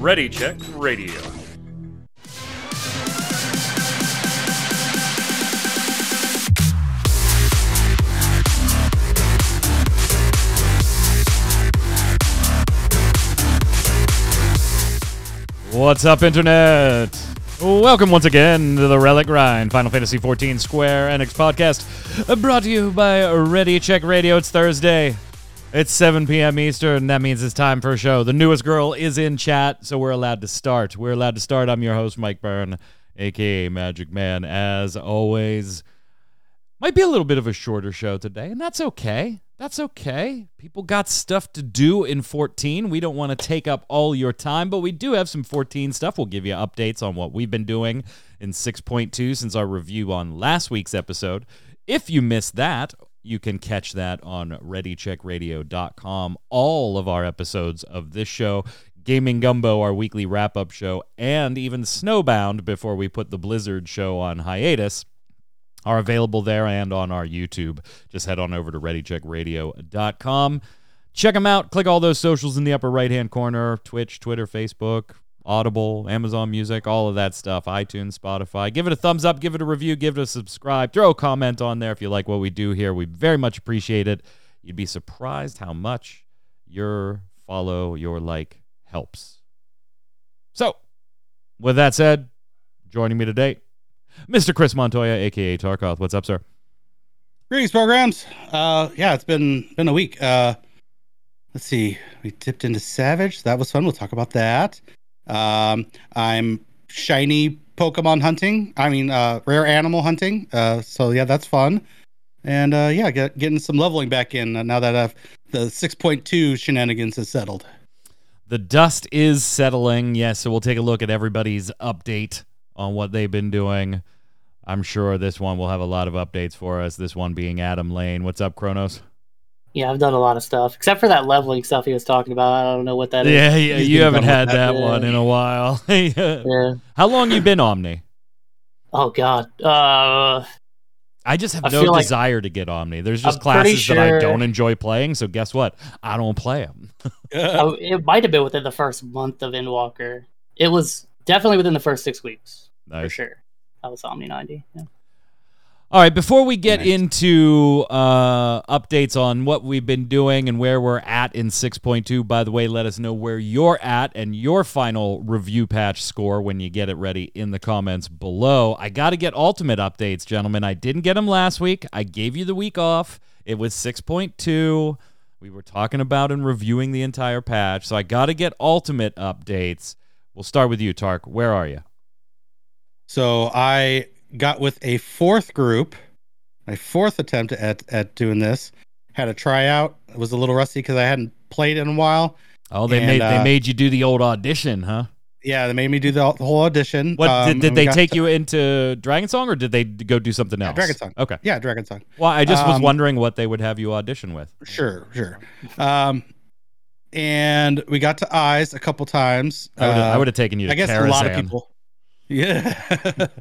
Ready Check Radio. What's up, Internet? Welcome once again to the Relic Grind Final Fantasy XIV Square Enix podcast, uh, brought to you by Ready Check Radio. It's Thursday. It's 7 p.m. Eastern. That means it's time for a show. The newest girl is in chat, so we're allowed to start. We're allowed to start. I'm your host, Mike Byrne, aka Magic Man. As always, might be a little bit of a shorter show today, and that's okay. That's okay. People got stuff to do in 14. We don't want to take up all your time, but we do have some 14 stuff. We'll give you updates on what we've been doing in 6.2 since our review on last week's episode. If you missed that, you can catch that on readycheckradio.com. All of our episodes of this show, Gaming Gumbo, our weekly wrap up show, and even Snowbound before we put the Blizzard show on hiatus are available there and on our YouTube. Just head on over to readycheckradio.com. Check them out. Click all those socials in the upper right hand corner Twitch, Twitter, Facebook, Audible, Amazon Music, all of that stuff, iTunes, Spotify. Give it a thumbs up, give it a review, give it a subscribe. Throw a comment on there if you like what we do here. We very much appreciate it. You'd be surprised how much your follow, your like helps. So, with that said, joining me today, Mr. Chris Montoya, aka Tarkoth. What's up, sir? Greetings, programs. Uh, yeah, it's been been a week. Uh, let's see. We dipped into Savage. That was fun. We'll talk about that. Um, I'm shiny Pokemon hunting. I mean, uh, rare animal hunting. Uh, so yeah, that's fun. And uh, yeah, get, getting some leveling back in uh, now that I've, the 6.2 shenanigans is settled. The dust is settling. Yes, so we'll take a look at everybody's update on what they've been doing. I'm sure this one will have a lot of updates for us. This one being Adam Lane. What's up, Kronos? Yeah, I've done a lot of stuff except for that leveling stuff he was talking about. I don't know what that yeah, is. Yeah, you haven't had that, that one in a while. yeah. How long you been Omni? Oh God. Uh, I just have I no desire like to get Omni. There's just I'm classes sure... that I don't enjoy playing. So guess what? I don't play them. Oh, it might have been within the first month of Endwalker. It was definitely within the first six weeks. Nice. For sure. That was Omni 90. Yeah. All right, before we get nice. into uh, updates on what we've been doing and where we're at in 6.2, by the way, let us know where you're at and your final review patch score when you get it ready in the comments below. I got to get ultimate updates, gentlemen. I didn't get them last week. I gave you the week off. It was 6.2. We were talking about and reviewing the entire patch, so I got to get ultimate updates. We'll start with you, Tark. Where are you? So I got with a fourth group, my fourth attempt at at doing this. Had a tryout. It was a little rusty because I hadn't played in a while. Oh, they and, made uh, they made you do the old audition, huh? Yeah, they made me do the, the whole audition. What um, did, did they take to, you into Dragon Song, or did they go do something else? Yeah, Dragon Song. Okay. Yeah, Dragon Song. Well, I just was um, wondering what they would have you audition with. Sure, sure. Um, and we got to eyes a couple times. I would, uh, have taken you. I guess Karazhan. a lot of people. Yeah.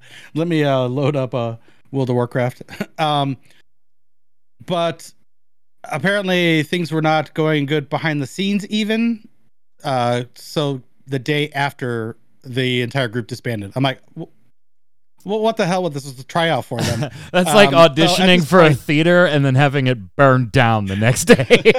Let me uh, load up uh, World of Warcraft. um, but apparently things were not going good behind the scenes even. Uh, so the day after the entire group disbanded, I'm like, well, what the hell would this was a tryout for them? That's um, like auditioning so for point, a theater and then having it burned down the next day.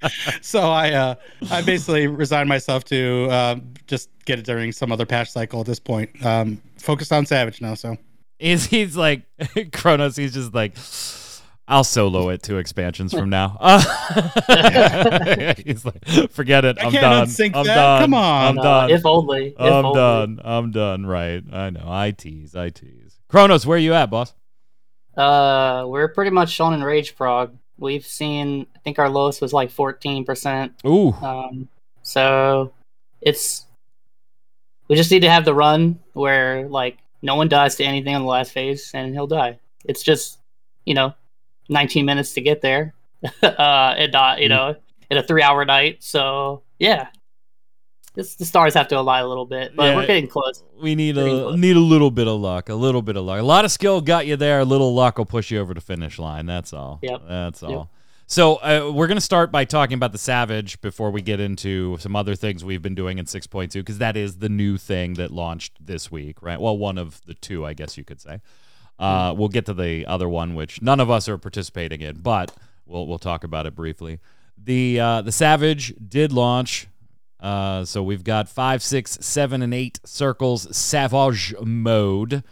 so I, uh, I basically resigned myself to uh, just get it during some other patch cycle at this point. Um, focused on Savage now. So is he's like Kronos? He's just like. I'll solo it two expansions from now. he's like, forget it. I'm done. I'm that. done. Come on. I'm done. If only. If I'm only. done. I'm done. Right. I know. I tease. I tease. Kronos, where are you at, boss? Uh, we're pretty much on enrage Prog. We've seen. I think our lowest was like 14 percent. Ooh. Um. So it's. We just need to have the run where like no one dies to anything on the last phase, and he'll die. It's just, you know, 19 minutes to get there. uh, and not, you mm. know, in a three hour night. So yeah, this, the stars have to align a little bit, but yeah, we're getting close. We need a close. need a little bit of luck, a little bit of luck. A lot of skill got you there. A little luck will push you over the finish line. That's all. Yep. That's all. Yep. So uh, we're going to start by talking about the Savage before we get into some other things we've been doing in 6.2 because that is the new thing that launched this week, right? Well, one of the two, I guess you could say. Uh, we'll get to the other one, which none of us are participating in, but we'll we'll talk about it briefly. The uh, the Savage did launch, uh, so we've got five, six, seven, and eight circles Savage mode.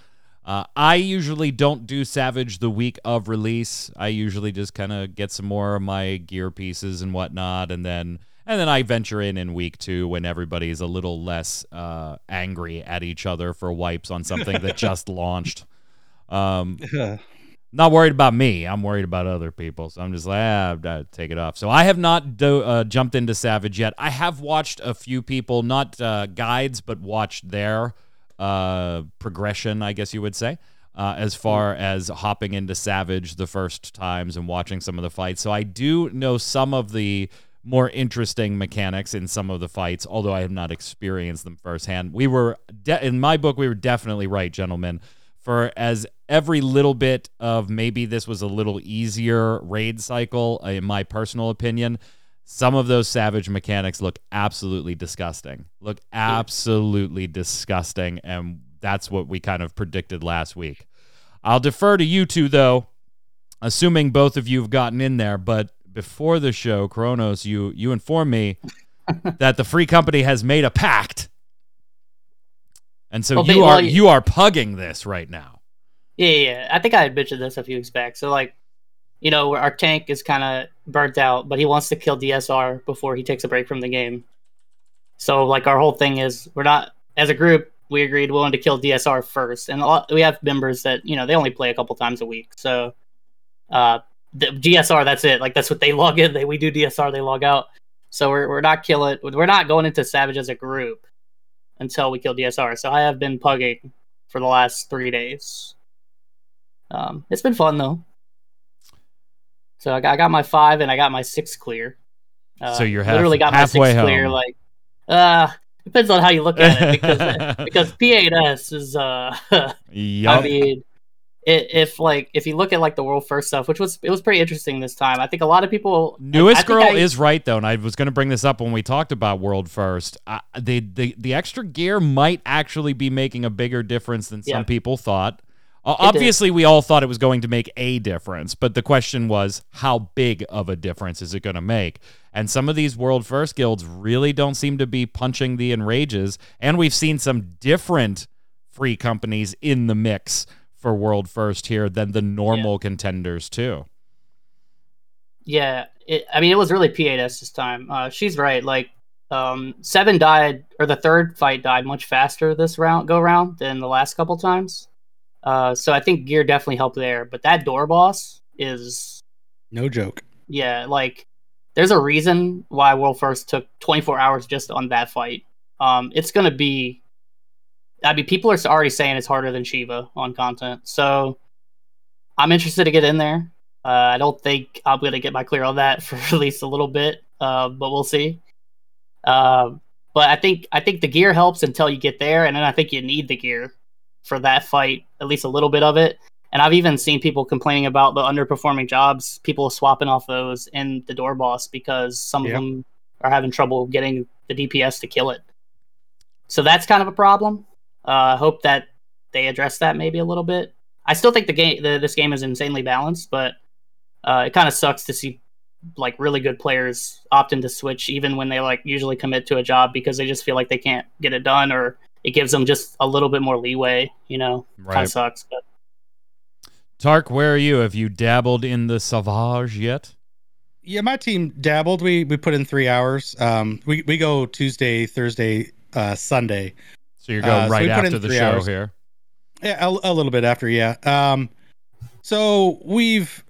Uh, I usually don't do Savage the week of release. I usually just kind of get some more of my gear pieces and whatnot, and then and then I venture in in week two when everybody's a little less uh, angry at each other for wipes on something that just launched. Um, not worried about me. I'm worried about other people. So I'm just like, ah, I'll take it off. So I have not do, uh, jumped into Savage yet. I have watched a few people, not uh, guides, but watched their uh, progression, I guess you would say, uh, as far as hopping into Savage the first times and watching some of the fights. So I do know some of the more interesting mechanics in some of the fights, although I have not experienced them firsthand. We were, de- in my book, we were definitely right, gentlemen. For as every little bit of maybe this was a little easier raid cycle, uh, in my personal opinion, some of those savage mechanics look absolutely disgusting. Look absolutely disgusting. And that's what we kind of predicted last week. I'll defer to you two, though, assuming both of you have gotten in there. But before the show, Kronos, you, you informed me that the free company has made a pact. And so Well, you are you are pugging this right now. Yeah, yeah, yeah. I think I had mentioned this a few weeks back. So like, you know, our tank is kind of burnt out, but he wants to kill DSR before he takes a break from the game. So like, our whole thing is we're not as a group. We agreed willing to kill DSR first, and a lot, we have members that you know they only play a couple times a week. So, uh, the DSR that's it. Like that's what they log in. They we do DSR, they log out. So we're we're not killing. We're not going into Savage as a group until we kill DSR. So I have been pugging for the last three days. Um, it's been fun though. So I got, I got my five and I got my six clear. Uh, So you're half- literally got my halfway six clear. home. Like, uh, depends on how you look at it because because P8S is uh, Yup. I mean, if like if you look at like the world first stuff, which was it was pretty interesting this time. I think a lot of people Newest I think girl I- is right though, and I was going to bring this up when we talked about World First. Uh, the the the extra gear might actually be making a bigger difference than some Yeah. people thought. Uh, It did. obviously, we all thought it was going to make a difference, but the question was, how big of a difference is it going to make? And some of these World First guilds really don't seem to be punching the enrages, and we've seen some different free companies in the mix for World First here than the normal contenders too. Yeah, it, I mean, it was really P8S this time. Uh, she's right. Like, um, seven died, or the third fight died much faster this round go round than the last couple times. Uh, so I think gear definitely helped there. But that door boss is, No joke. yeah, like, there's a reason why World First took 24 hours just on that fight. Um, it's gonna be, I mean, people are already saying it's harder than Shiva on content. So I'm interested to get in there. Uh, I don't think I'm gonna get my clear on that for at least a little bit, uh, but we'll see. Um, but I think I think the gear helps until you get there, and then I think you need the gear for that fight, at least a little bit of it. And I've even seen people complaining about the underperforming jobs, people swapping off those in the door boss because some Yep. of them are having trouble getting the DPS to kill it. So that's kind of a problem. Uh, I hope that they address that maybe a little bit. I still think the game, the, this game is insanely balanced, but uh, it kind of sucks to see like really good players opting to switch even when they like usually commit to a job because they just feel like they can't get it done or it gives them just a little bit more leeway. You know, kind Right. of sucks. But Tark, where are you? Have you dabbled in the Sauvage yet? Yeah, my team dabbled. We we put in three hours. Um, we we go Tuesday, Thursday, uh, Sunday. So you're going Uh, right we put after the show hours. here. Yeah, a, a little bit after. Yeah. Um, so we've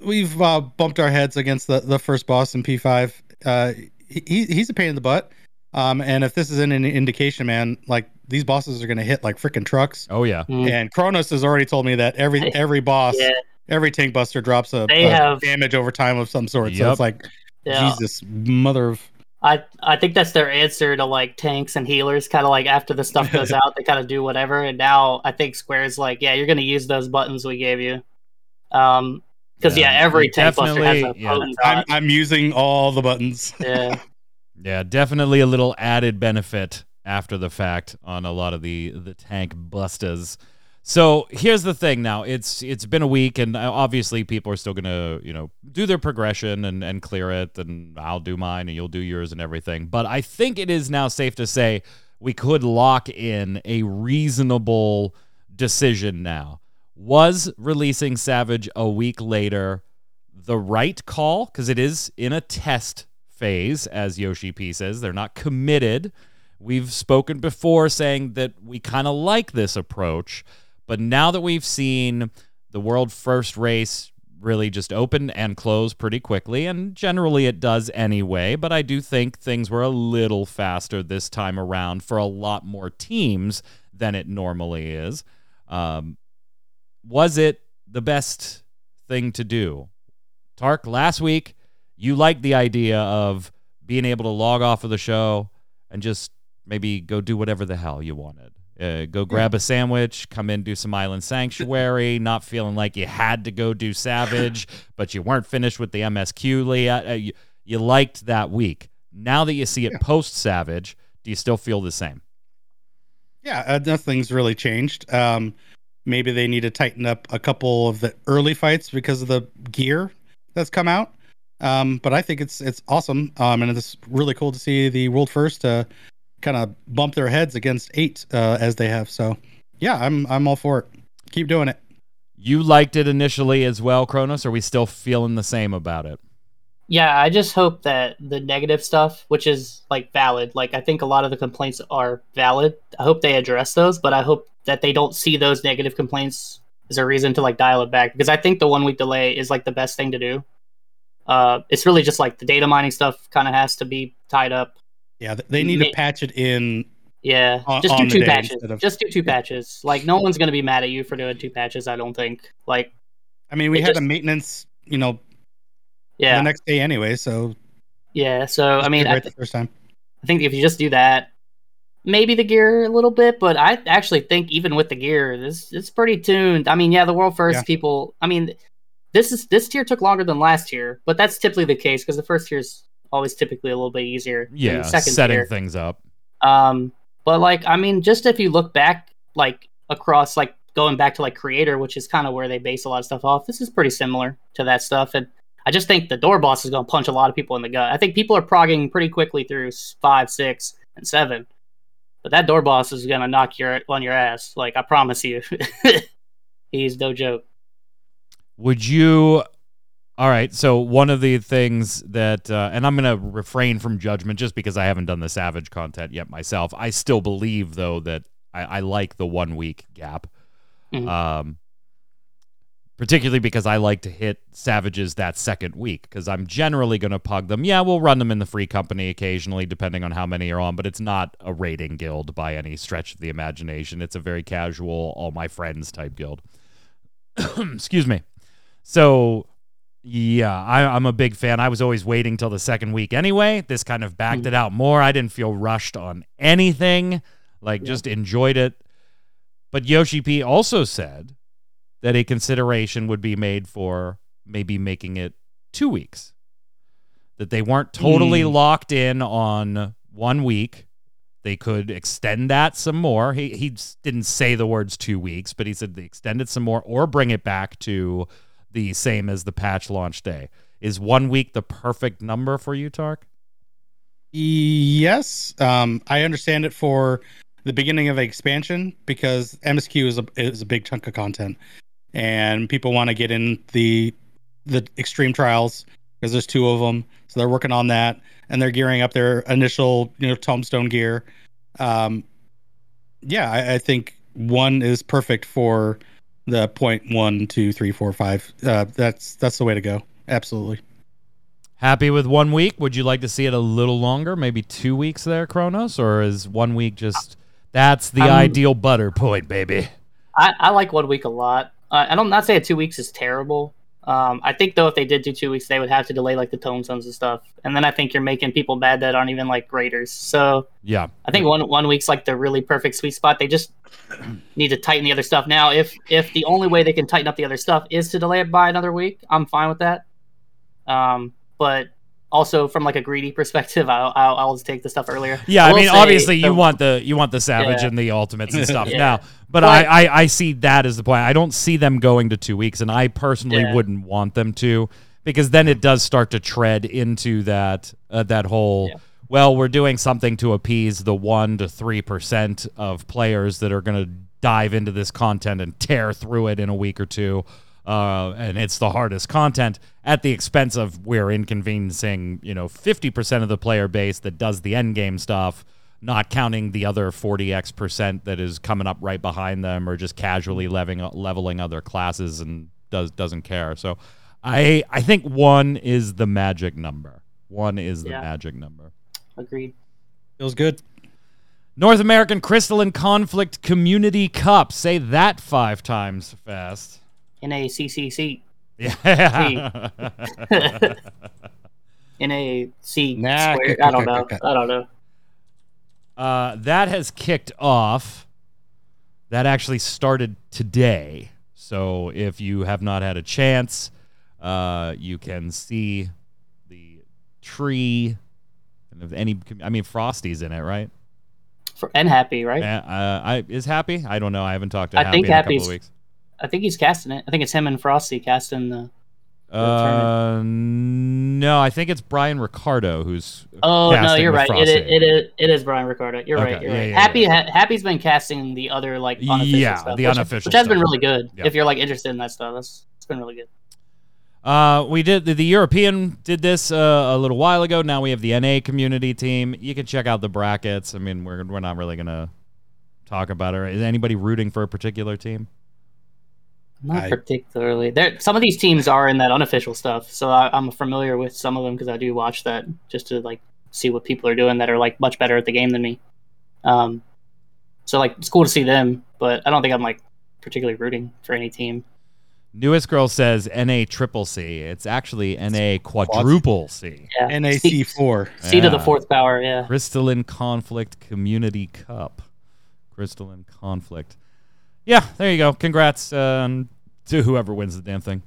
we've uh, bumped our heads against the the first boss in P five. Uh, he he's a pain in the butt. Um, and if this isn't an indication, man, like these bosses are gonna hit like freaking trucks. Oh yeah. mm, And Kronos has already told me that every every boss, yeah, every tank buster drops a, They a have- damage over time of some sort. So it's like yeah. Jesus, mother of I I think that's their answer to like tanks and healers. Kind of like after the stuff goes out, they kind of do whatever. And now I think Square's like, yeah, you're gonna use those buttons we gave you. Um, Because yeah, Yeah, every it tank buster has a yeah. potent I'm. I'm using all the buttons. Yeah, Yeah, definitely a little added benefit after the fact on a lot of the the tank busters. So here's the thing. Now it's it's been a week, and uh, obviously people are still gonna you know do their progression and and clear it, and I'll do mine, and you'll do yours, and everything. But I think it is now safe to say we could lock in a reasonable decision now. Was releasing Savage a week later the right call because it is in a test phase, as Yoshi P says. They're not committed. We've spoken before saying that we kind of like this approach, but now that we've seen the world first race really just open and close pretty quickly, and generally it does anyway, but I do think things were a little faster this time around for a lot more teams than it normally is. Um, was it the best thing to do? Tark, last week, you liked the idea of being able to log off of the show and just maybe go do whatever the hell you wanted. Uh, go grab a sandwich, come in, do some Island Sanctuary, not feeling like you had to go do Savage, but you weren't finished with the MSQ. Leah. Uh, you, you liked that week. Now that you see it post Savage, do you still feel the same? Yeah, uh, nothing's really changed. Um, maybe they need to tighten up a couple of the early fights because of the gear that's come out. Um, but I think it's it's awesome. Um, and it's really cool to see the world first uh, kind of bump their heads against eight uh, as they have. So yeah, I'm I'm all for it. Keep doing it. You liked it initially as well, Kronos. Are we still feeling the same about it? yeah. I just hope that the negative stuff, which is like valid, like I think a lot of the complaints are valid. I hope they address those, but I hope that they don't see those negative complaints as a reason to like dial it back because I think the one week delay is like the best thing to do. Uh, it's really just like the data mining stuff kind of has to be tied up. Yeah, they need to patch it in. Yeah, On- just do two patches. of- Just do two patches. Like no one's gonna be mad at you for doing two patches. I don't think. Like I mean, we had just- a maintenance, you know, yeah, the next day anyway. So yeah. So I mean, I, th- the first time. I think if you just do that, maybe the gear a little bit, but I actually think even with the gear, this it's pretty tuned. I mean, yeah, the world first Yeah. people. I mean, this is this tier took longer than last tier, but that's typically the case because the first tier is always typically a little bit easier. Yeah, setting tier. things up. Um, but like, I mean, just if you look back, like across, like going back to like creator, which is kind of where they base a lot of stuff off. This is pretty similar to that stuff, and I just think the door boss is going to punch a lot of people in the gut. I think people are progging pretty quickly through five, six, and seven, but that door boss is going to knock your on your ass. Like I promise you, he's no joke. Would you? All right. So one of the things that, uh, and I'm going to refrain from judgment just because I haven't done the Savage content yet myself. I still believe though that I, I like the one week gap, Mhm. um, particularly because I like to hit Savages that second week because I'm generally going to pug them. Yeah, we'll run them in the free company occasionally, depending on how many are on, but it's not a rating guild by any stretch of the imagination. It's a very casual, all my friends type guild. Excuse me. So, yeah, I, I'm a big fan. I was always waiting till the second week anyway. This kind of backed Hmm. it out more. I didn't feel rushed on anything, like, Yeah. just enjoyed it. But Yoshi P also said that a consideration would be made for maybe making it two weeks. That they weren't totally Hmm. locked in on one week. They could extend that some more. He he didn't say the words two weeks, but he said they extend it some more or bring it back to the same as the patch launch day. Is one week the perfect number for you, Tark? Yes, um, I understand it for the beginning of an expansion because MSQ is a is a big chunk of content, and people want to get in the the extreme trials because there's two of them, so they're working on that and they're gearing up their initial you know tomestone gear. Um, yeah, I, I think one is perfect for the point one, two, three, four, five. Uh, that's that's the way to go. Absolutely. Happy with one week? Would you like to see it a little longer? Maybe two weeks there, Kronos? Or is one week just that's the Um, ideal butter point, baby? I, I like one week a lot. Uh, I don't not say two weeks is terrible. Um, I think though, if they did do two weeks, they would have to delay like the tomestones and stuff, and then I think you're making people bad that aren't even like graders. So Yeah. I think one one week's like the really perfect sweet spot. They just need to tighten the other stuff. Now, if if the only way they can tighten up the other stuff is to delay it by another week, I'm fine with that. Um, but also from like a greedy perspective, I'll I'll, I'll just take the stuff earlier. Yeah, I will mean, obviously, you want the you want the savage Yeah. and the ultimates and stuff Yeah. now, but But- I, I I see that as the point. I don't see them going to two weeks, and I personally Yeah. wouldn't want them to because then it does start to tread into that uh, that whole. Well, we're doing something to appease the one to three percent of players that are going to dive into this content and tear through it in a week or two. Uh, and it's the hardest content at the expense of we're inconveniencing, you know, 50% of the player base that does the end game stuff, not counting the other 40x percent that is coming up right behind them or just casually leveling, leveling other classes and does doesn't care. So I I think one is the magic number. One is the Yeah. magic number. Agreed. Feels good. North American Crystalline Conflict Community Cup. Say that five times fast. NACCC. Yeah. NAC Nah, square. I don't know. I don't know. uh, that has kicked off. That actually started today. So if you have not had a chance, uh, you can see the tree. And if any, I mean, Frosty's in it, right? For, and happy, right? Uh, I is happy. I don't know. I haven't talked to I Happy think in a couple of weeks. I think he's casting it. I think it's him and Frosty casting the. Uh, no, I think it's Brian Ricardo who's. Oh no, you're right. It it is. It is Brian Ricardo. You're Okay, right. You're yeah, right. yeah, Happy. yeah. Ha- Happy's been casting the other like unofficial Yeah, stuff, the which, unofficial which has been really good. If you're like interested in that stuff, that's it's been really good. Uh, we did the, the European did this uh, a little while ago. Now we have the NA community team. You can check out the brackets. I mean, we're we're not really gonna talk about it. Is anybody rooting for a particular team? Not I- particularly. There, some of these teams are in that unofficial stuff, so I, I'm familiar with some of them because I do watch that just to like see what people are doing that are like much better at the game than me. Um, so like it's cool to see them, but I don't think I'm like particularly rooting for any team. Newest girl says NA triple C. It's actually NA quadruple C. Yeah, NAC4. C to the fourth power. Yeah, Crystalline Conflict Community Cup. Crystalline Conflict. Yeah, there you go. Congrats um, to whoever wins the damn thing.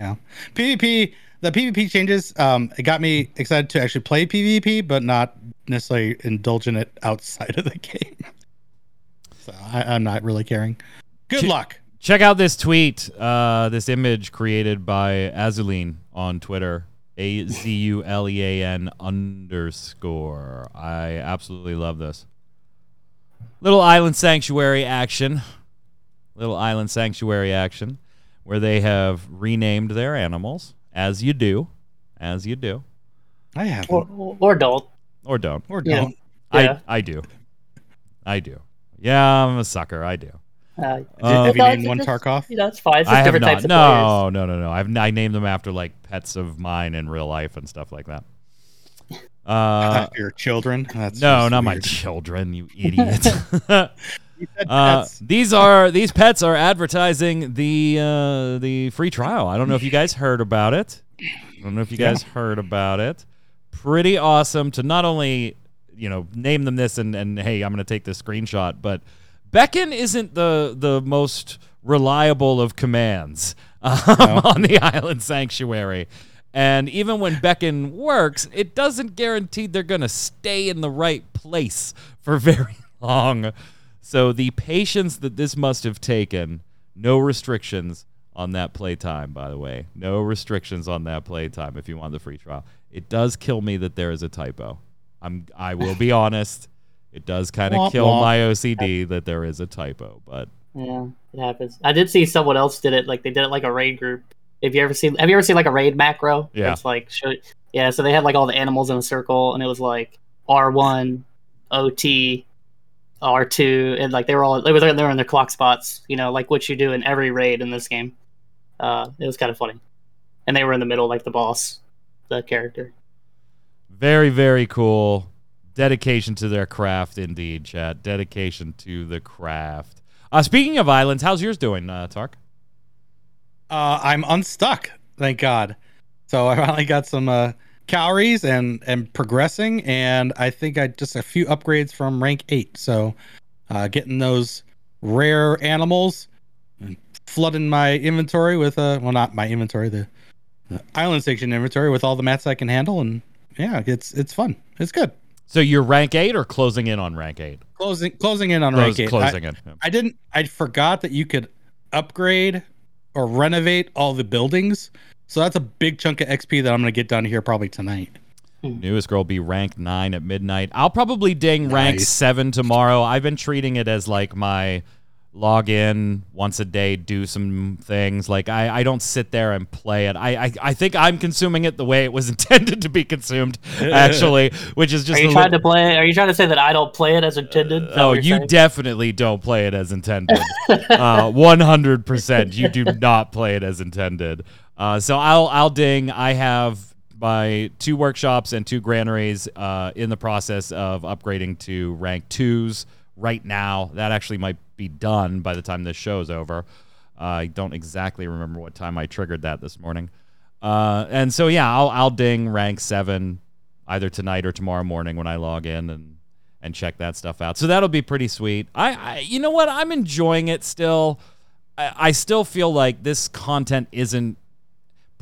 Yeah, PvP, the PvP changes, um, it got me excited to actually play PvP, but not necessarily indulge in it outside of the game. So I, I'm not really caring. Good Ch- luck. Check out this tweet, uh, this image created by Azulean on Twitter. A Z U L E A N underscore. I absolutely love this. Little island sanctuary action. Little island sanctuary action where they have renamed their animals, as you do. As you do. I have. or, or adult. Or don't. or yeah. don't. Yeah. I, I do. I do. Yeah, I'm a sucker. I do. Uh, Uh, have you no, named one just- Tarkov? You know, it's fine. It's I have not. types of players. No, no, no, no. I've I named them after like pets of mine in real life and stuff like that. Uh, your children? That's no, just not my children, you idiot. Uh, these are these pets are advertising the uh, the free trial. I don't know if you guys heard about it. I don't know if you Yeah. guys heard about it. Pretty awesome to not only you know name them this and and hey, I'm going to take this screenshot, but Beckon isn't the the most reliable of commands um, No. on the island sanctuary. And even when Beckon works, it doesn't guarantee they're going to stay in the right place for very long. So the patience that this must have taken, no restrictions on that playtime, by the way. No restrictions on that playtime if you want the free trial. It does kill me that there is a typo. I'm I will be honest. It does kind of kill womp. my OCD that there is a typo, but Yeah, it happens. I did see someone else did it. Like they did it like a raid group. Have you ever seen? Have you ever seen like a raid macro? Yeah. It's like show, yeah. So they had like all the animals in a circle, and it was like R one, OT, R two, and like they were all they were they were in their clock spots. You know, like what you do in every raid in this game. Uh, it was kind of funny, and they were in the middle, like the boss, the character. Very, very cool. Dedication to their craft, indeed, chat. Dedication to the craft. Uh, speaking of islands, how's yours doing, uh, Tark? Uh, I'm unstuck, thank God. So I finally got some uh, calories and and progressing, and I think I just a few upgrades from rank eight. So uh, getting those rare animals, and flooding my inventory with uh, well, not my inventory, the, the island station inventory with all the mats I can handle, and yeah, it's it's fun. It's good. So you're rank eight or closing in on rank eight? Closing closing in on Close- rank eight. I- Closing in. yeah. I didn't. I forgot that you could upgrade or renovate all the buildings. So that's a big chunk of XP that I'm gonna get done here probably tonight. Newest girl be rank nine at midnight. I'll probably ding rank Nice. seven tomorrow. I've been treating it as like my log in once a day, do some things. Like I, I don't sit there and play it. I, I, I think I'm consuming it the way it was intended to be consumed, actually, which is just Are you trying li- to play? Are you trying to say that I don't play it as intended? Is that Oh, you're saying? definitely don't play it as intended. Uh, One hundred percent, you do not play it as intended. Uh, so I'll I'll ding. I have my two workshops and two granaries uh, in the process of upgrading to rank twos right now. That actually might be done by the time this show is over. Uh, I don't exactly remember what time I triggered that this morning. Uh, and so yeah, I'll I'll ding rank seven either tonight or tomorrow morning when I log in and and check that stuff out. So that'll be pretty sweet. I, I you know what? I'm enjoying it still. I, I still feel like this content isn't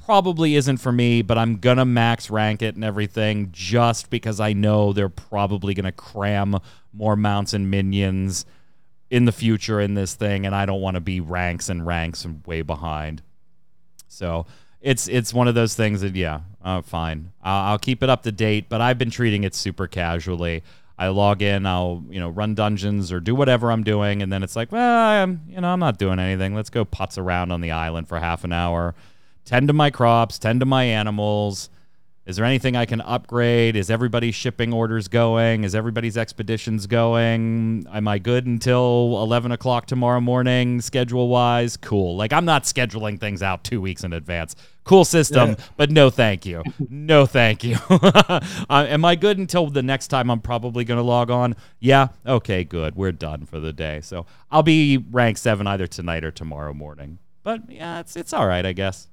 probably isn't for me, but I'm gonna max rank it and everything just because I know they're probably gonna cram more mounts and minions in the future in this thing, and I don't want to be ranks and ranks and way behind. So it's it's one of those things that yeah, uh, fine. I'll, I'll keep it up to date, but I've been treating it super casually. I log in, I'll you know run dungeons or do whatever I'm doing, and then it's like, well, I'm you know I'm not doing anything. Let's go putz around on the island for half an hour, tend to my crops, tend to my animals. Is there anything I can upgrade? Is everybody's shipping orders going? Is everybody's expeditions going? Am I good until 11 o'clock tomorrow morning, schedule wise? Cool. Like, I'm not scheduling things out two weeks in advance. Cool system, but no thank you. No thank you. uh, am I good until the next time I'm probably going to log on? Yeah. Okay, good. We're done for the day. So I'll be rank seven either tonight or tomorrow morning. But yeah, it's, it's all right, I guess.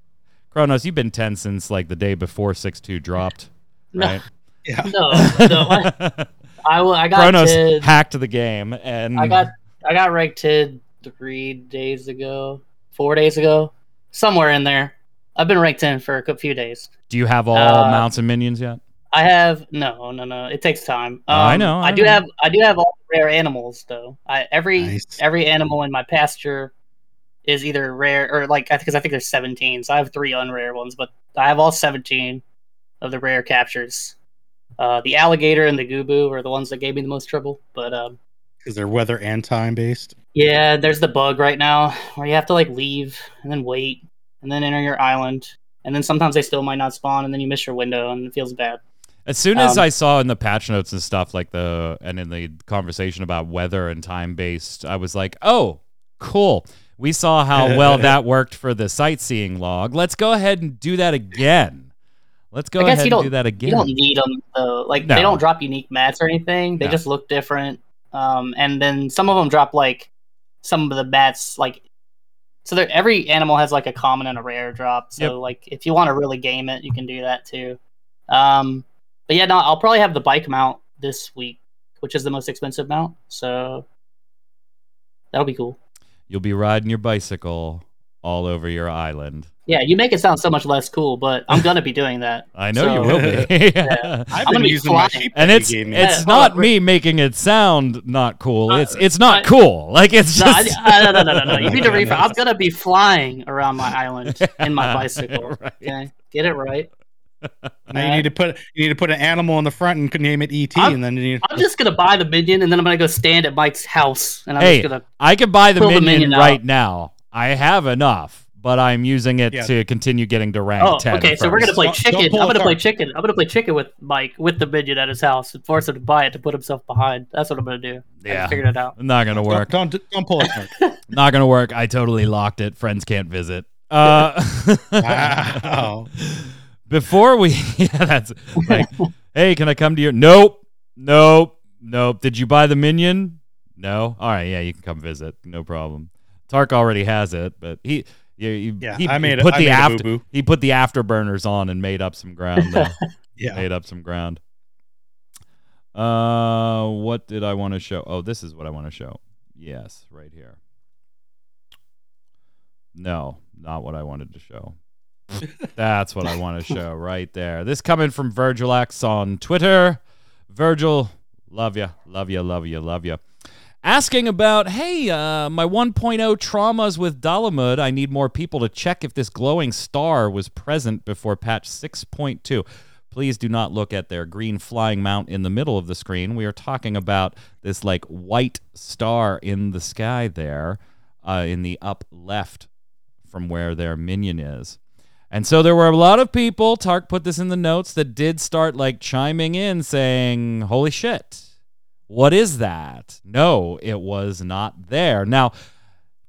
Kronos, you've been 10 since like the day before 6 2 dropped, No. right? Yeah. No, no. I, I, will- I got Kronos Tid- hacked the game and I got I got ranked Tid three days ago, four days ago, somewhere in there. I've been ranked in for a few days. do you have all uh, mounts and minions yet? I have no, no, no. It takes time. Oh, I know, I I, do know. have I do have all the rare animals though. I every Nice. every animal in my pasture is either rare or like because I think there's 17. So I have three unrare ones, but I have all 17 of the rare captures. Uh, the alligator and the goobbue are the ones that gave me the most trouble. But um, Because they're weather and time based. yeah, there's the bug right now where you have to like leave and then wait and then enter your island. And then sometimes they still might not spawn, and then you miss your window, and it feels bad. As soon as um, I saw in the patch notes and stuff like the and in the conversation about weather and time based, I was like, "Oh, cool. We saw how well that worked for the sightseeing log. Let's go ahead and do that again. Let's go I guess ahead and do that again. You don't need them though. Like No. they don't drop unique mats or anything. They No. just look different. Um, and then some of them drop like some of the mats like. So there, every animal has like a common and a rare drop. So Yep. like if you want to really game it, you can do that too. Um, but yeah, no, I'll probably have the bike mount this week, which is the most expensive mount. So that'll be cool. You'll be riding your bicycle all over your island. Yeah, you make it sound so much less cool, but I'm gonna be doing that. I know you will be. Yeah. I've I'm been gonna be my flying. sheep And it's you it's Yeah, not on. me making it sound not cool. Uh, It's it's not I- cool. Like it's No, I, just I, no, no, no, no, no. You need to Yeah, rephrase. no. I'm gonna be flying around my island in my bicycle. Right. Okay, get it right. Now you need to put you need to put an animal in the front and name it ET, I'm- and then you I'm just gonna buy the minion and then I'm gonna go stand at Mike's house and I'm Hey, just gonna. I can buy the Pull the minion, minion out. right now. I have enough, but I'm using it Yeah. to continue getting to rank Oh, 10. okay. So we're gonna play chicken. I'm gonna play chicken. I'm gonna play chicken with Mike with the minion at his house and force him to buy it to put himself behind. That's what I'm gonna do. Yeah. figured it out. Not gonna work. Don't don't, don't pull it. Not gonna work. I totally locked it. Friends can't visit. Uh, wow. before we, yeah, that's like, hey, can I come to your? Nope, nope, nope. Did you buy the minion? No. All right, yeah, you can come visit. No problem. Tark already has it, but he You, you, Yeah, he, I he made a- put I the made after he put the afterburners on and made up some ground. Yeah. made up some ground. Uh, what did I want to show? Oh, this is what I want to show. Yes, right here. No, not what I wanted to show. That's what I want to show right there. This coming from Virgil X on Twitter. Virgil, love you, love you, love you, love you. Asking about, hey, uh, my 1.0 traumas with Dalamud. I need more people to check if this glowing star was present before patch 6.2. Please do not look at their green flying mount in the middle of the screen. We are talking about this like white star in the sky there, uh, in the up left from where their minion is. And so there were a lot of people, Tark put this in the notes, that did start like chiming in saying, Holy shit, what is that? No, it was not there. Now,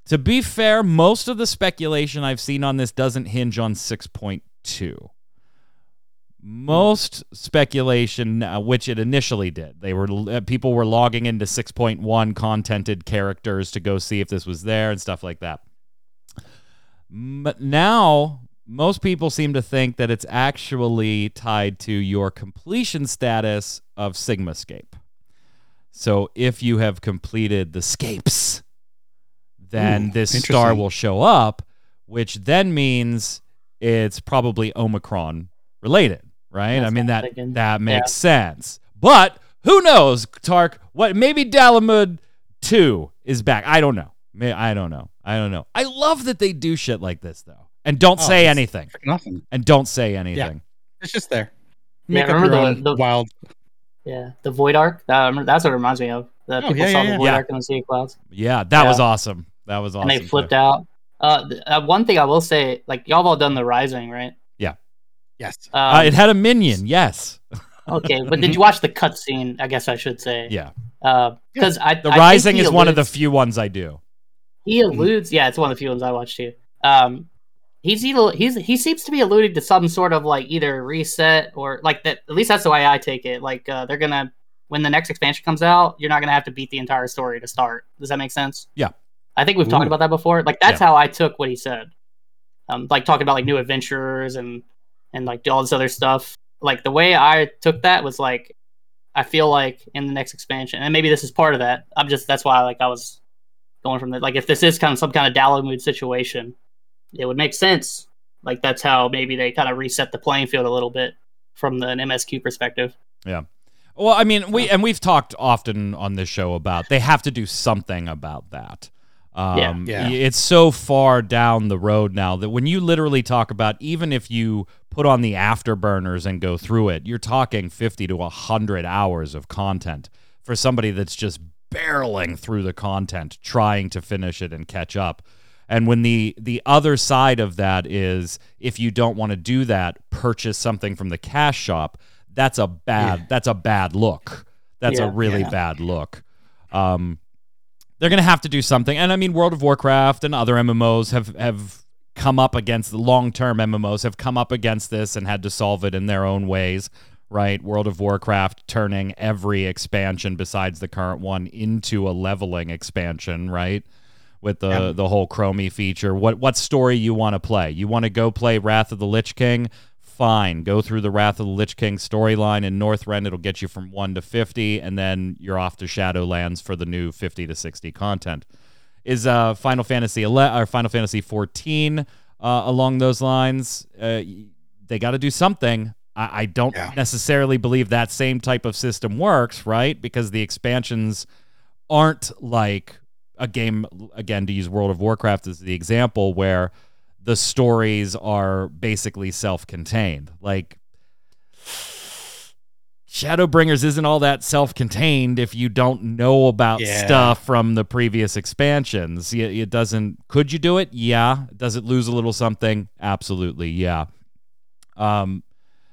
to be fair, most of the speculation I've seen on this doesn't hinge on 6.2. Most speculation, uh, which it initially did, they were uh, people were logging into 6.1 contented characters to go see if this was there and stuff like that. But now, most people seem to think that it's actually tied to your completion status of Sigmascape. So if you have completed the scapes, then Ooh, this star will show up, which then means it's probably Omicron related, right? That's I mean that thinking. that makes sense. But who knows, Tark? What maybe Dalamud 2 is back. I don't know. May I don't know. I don't know. I love that they do shit like this though. And don't Oh, say anything. Nothing. And don't say anything. Yeah. It's just there. Yeah, Make up remember your the- own the- wild. Yeah, the Void Ark. That, that's what it reminds me of. The Oh, people yeah, saw yeah, the yeah. Void Yeah. Ark in the Sea of Clouds, Yeah, that was awesome. That was awesome. and they flipped too. out. Uh, th- uh, one thing I will say, like y'all have all done the Rising, right? Yeah. Yes. Um, Uh, it had a minion, yes. okay, but did you watch the cutscene? I guess I should say. Yeah. Because I The I Rising he is one of the few ones I do. he alludes. Yeah, it's one of the few ones I watched too. Um, he's either, he's he seems to be alluding to some sort of like either reset or like that. At least that's the way I take it. Like uh, they're gonna when the next expansion comes out, you're not gonna have to beat the entire story to start. Does that make sense? Yeah. I think we've Ooh. talked about that before. Like that's how I took what he said. Um, like talking about like new adventures and and like all this other stuff. Like the way I took that was like, I feel like in the next expansion, and maybe this is part of that. I'm just that's why like I was going from that. like if this is kind of some kind of Dalamud situation, it would make sense. Like that's how maybe they kind of reset the playing field a little bit from the, an MSQ perspective. Yeah. Well, I mean, we and we've talked often on this show about they have to do something about that. Um, Yeah. y- It's so far down the road now that when you literally talk about, even if you put on the afterburners and go through it, you're talking 50 to 100 hours of content for somebody that's just barreling through the content, trying to finish it and catch up. And when the the other side of that is if you don't want to do that, purchase something from the cash shop. That's a bad Yeah. that's a bad look. That's a really Yeah. bad look. Um, they're going to have to do something. And I mean, World of Warcraft and other MMOs have have come up against the long term MMOs have come up against this and had to solve it in their own ways. Right, World of Warcraft turning every expansion besides the current one into a leveling expansion. Right, with the Yeah. the whole Chromie feature. What what story you want to play? You want to go play Wrath of the Lich King? Fine, go through the Wrath of the Lich King storyline in Northrend. It'll get you from one to fifty, and then you're off to Shadowlands for the new fifty to sixty content. Is uh, Final Fantasy 11 or Final Fantasy 14 uh, along those lines? Uh, they got to do something. I, I don't Yeah. necessarily believe that same type of system works, right? Because the expansions aren't like a game again to use World of Warcraft as the example where the stories are basically self-contained. Like Shadowbringers isn't all that self-contained if you don't know about Yeah. stuff from the previous expansions. It, it doesn't. Could you do it? Yeah. Does it lose a little something? Absolutely. Yeah. Um,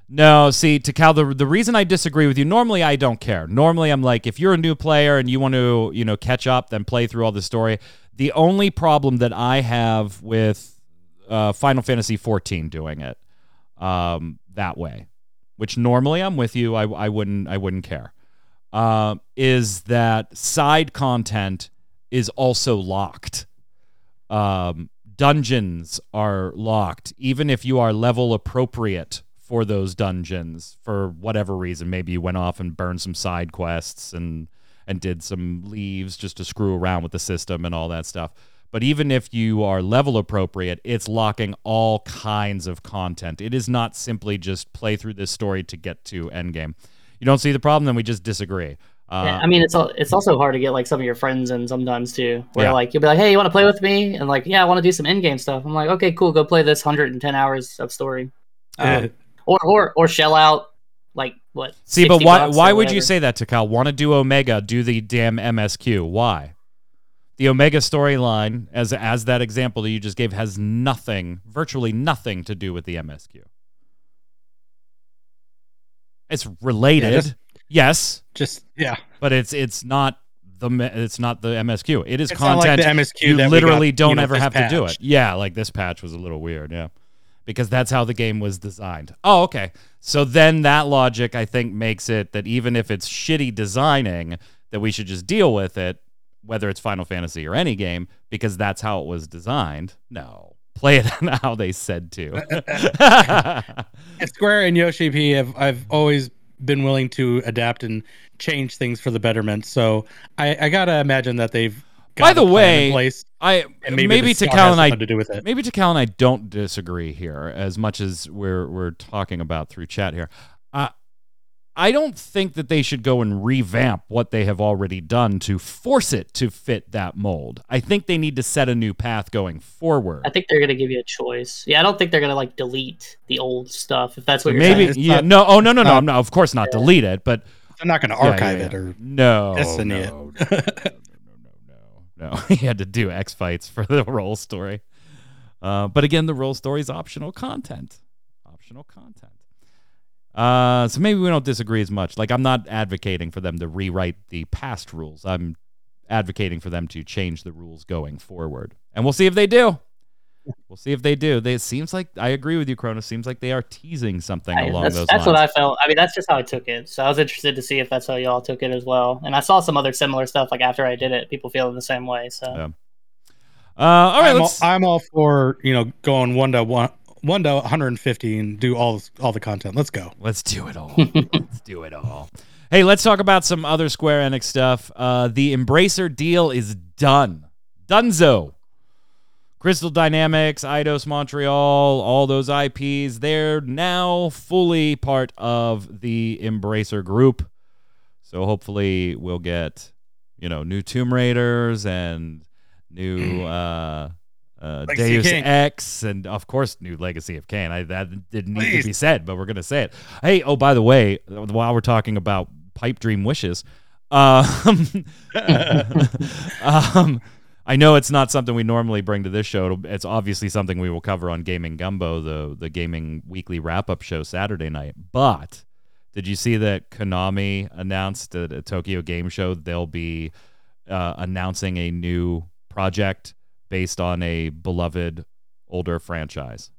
no, see, Takal, the the reason I disagree with you, normally I don't care. Normally I'm like, if you're a new player and you want to, you know, catch up, then play through all the story. The only problem that I have with uh, Final Fantasy 14 doing it um, that way, which normally I'm with you, I, I wouldn't I wouldn't care, uh, is that side content is also locked um, dungeons are locked, even if you are level appropriate for those dungeons for whatever reason. Maybe you went off and burned some side quests and and did some leaves just to screw around with the system and all that stuff. But even if you are level appropriate, it's locking all kinds of content. It is not simply just play through this story to get to endgame. You don't see the problem, then we just disagree. Uh, yeah, I mean, it's al- it's also hard to get like some of your friends in sometimes too. Where Yeah. like you'll be like, "Hey, you want to play with me?" And like, "Yeah, I want to do some in-game stuff." I'm like, "Okay, cool. Go play this 110 hours of story." Um, or or or shell out like what? See, but why why would you say that to Cal? Want to do Omega? Do the damn MSQ? Why? The Omega storyline, as as that example that you just gave, has nothing, virtually nothing, to do with the MSQ. It's related, just- yes, Just yeah. but it's it's not the me- it's not the MSQ. It is It's not like content the MSQ you that literally got, don't you know, ever this have to do it. Yeah, like this patch was a little weird, yeah. Because that's how the game was designed. Oh, okay. So then that logic I think makes it that even if it's shitty designing, that we should just deal with it, whether it's Final Fantasy or any game, because that's how it was designed. No. Play it how they said to. Square and Yoshi P have I've always been willing to adapt and change things for the betterment. So I, I gotta imagine that they've By the way, place. I And maybe, maybe, to Cal and I to do with it. maybe to Cal and I don't disagree here as much as we're we're talking about through chat here. Uh, I don't think that they should go and revamp what they have already done to force it to fit that mold. I think they need to set a new path going forward. I think they're gonna give you a choice. Yeah, I don't think they're gonna like delete the old stuff if that's what you're Maybe saying. It's yeah not- no oh no no no not- no of course not delete it but I'm not gonna yeah, yeah, archive yeah. it or no destiny no, it. no, he had to do X fights for the role story. Uh, but again, the role story is optional content. Optional content. Uh, so maybe we don't disagree as much. Like I'm not advocating for them to rewrite the past rules. I'm advocating for them to change the rules going forward, and we'll see if they do. We'll see if they do. They it seems like I agree with you, Cronus. Seems like they are teasing something I- along that's, those that's lines. what I felt. I mean, that's just how I took it. So I was interested to see if that's how y'all took it as well. And I saw some other similar stuff like after I did it, people feeling the same way. So Yeah. uh, all right, I'm, all, let's. I'm all for you know going one to one one to 150 and do all all the content. Let's go. Let's do it all. let's do it all. Hey, let's talk about some other Square Enix stuff. Uh, the Embracer deal is done. Dunzo. Crystal Dynamics, Eidos Montreal, all those IPs, they're now fully part of the Embracer group. So hopefully we'll get, you know, new Tomb Raiders and new uh, uh, Deus Ex, and of course, new Legacy of Kain. I, that didn't need to be said, but we're gonna say it. Hey, oh by the way, while we're talking about pipe dream wishes, um, um, I know it's not something we normally bring to this show. It'll, it's obviously something we will cover on Gaming Gumbo, the the gaming weekly wrap up show Saturday night. But did you see that Konami announced at a Tokyo Game Show they'll be uh, announcing a new project based on a beloved older franchise?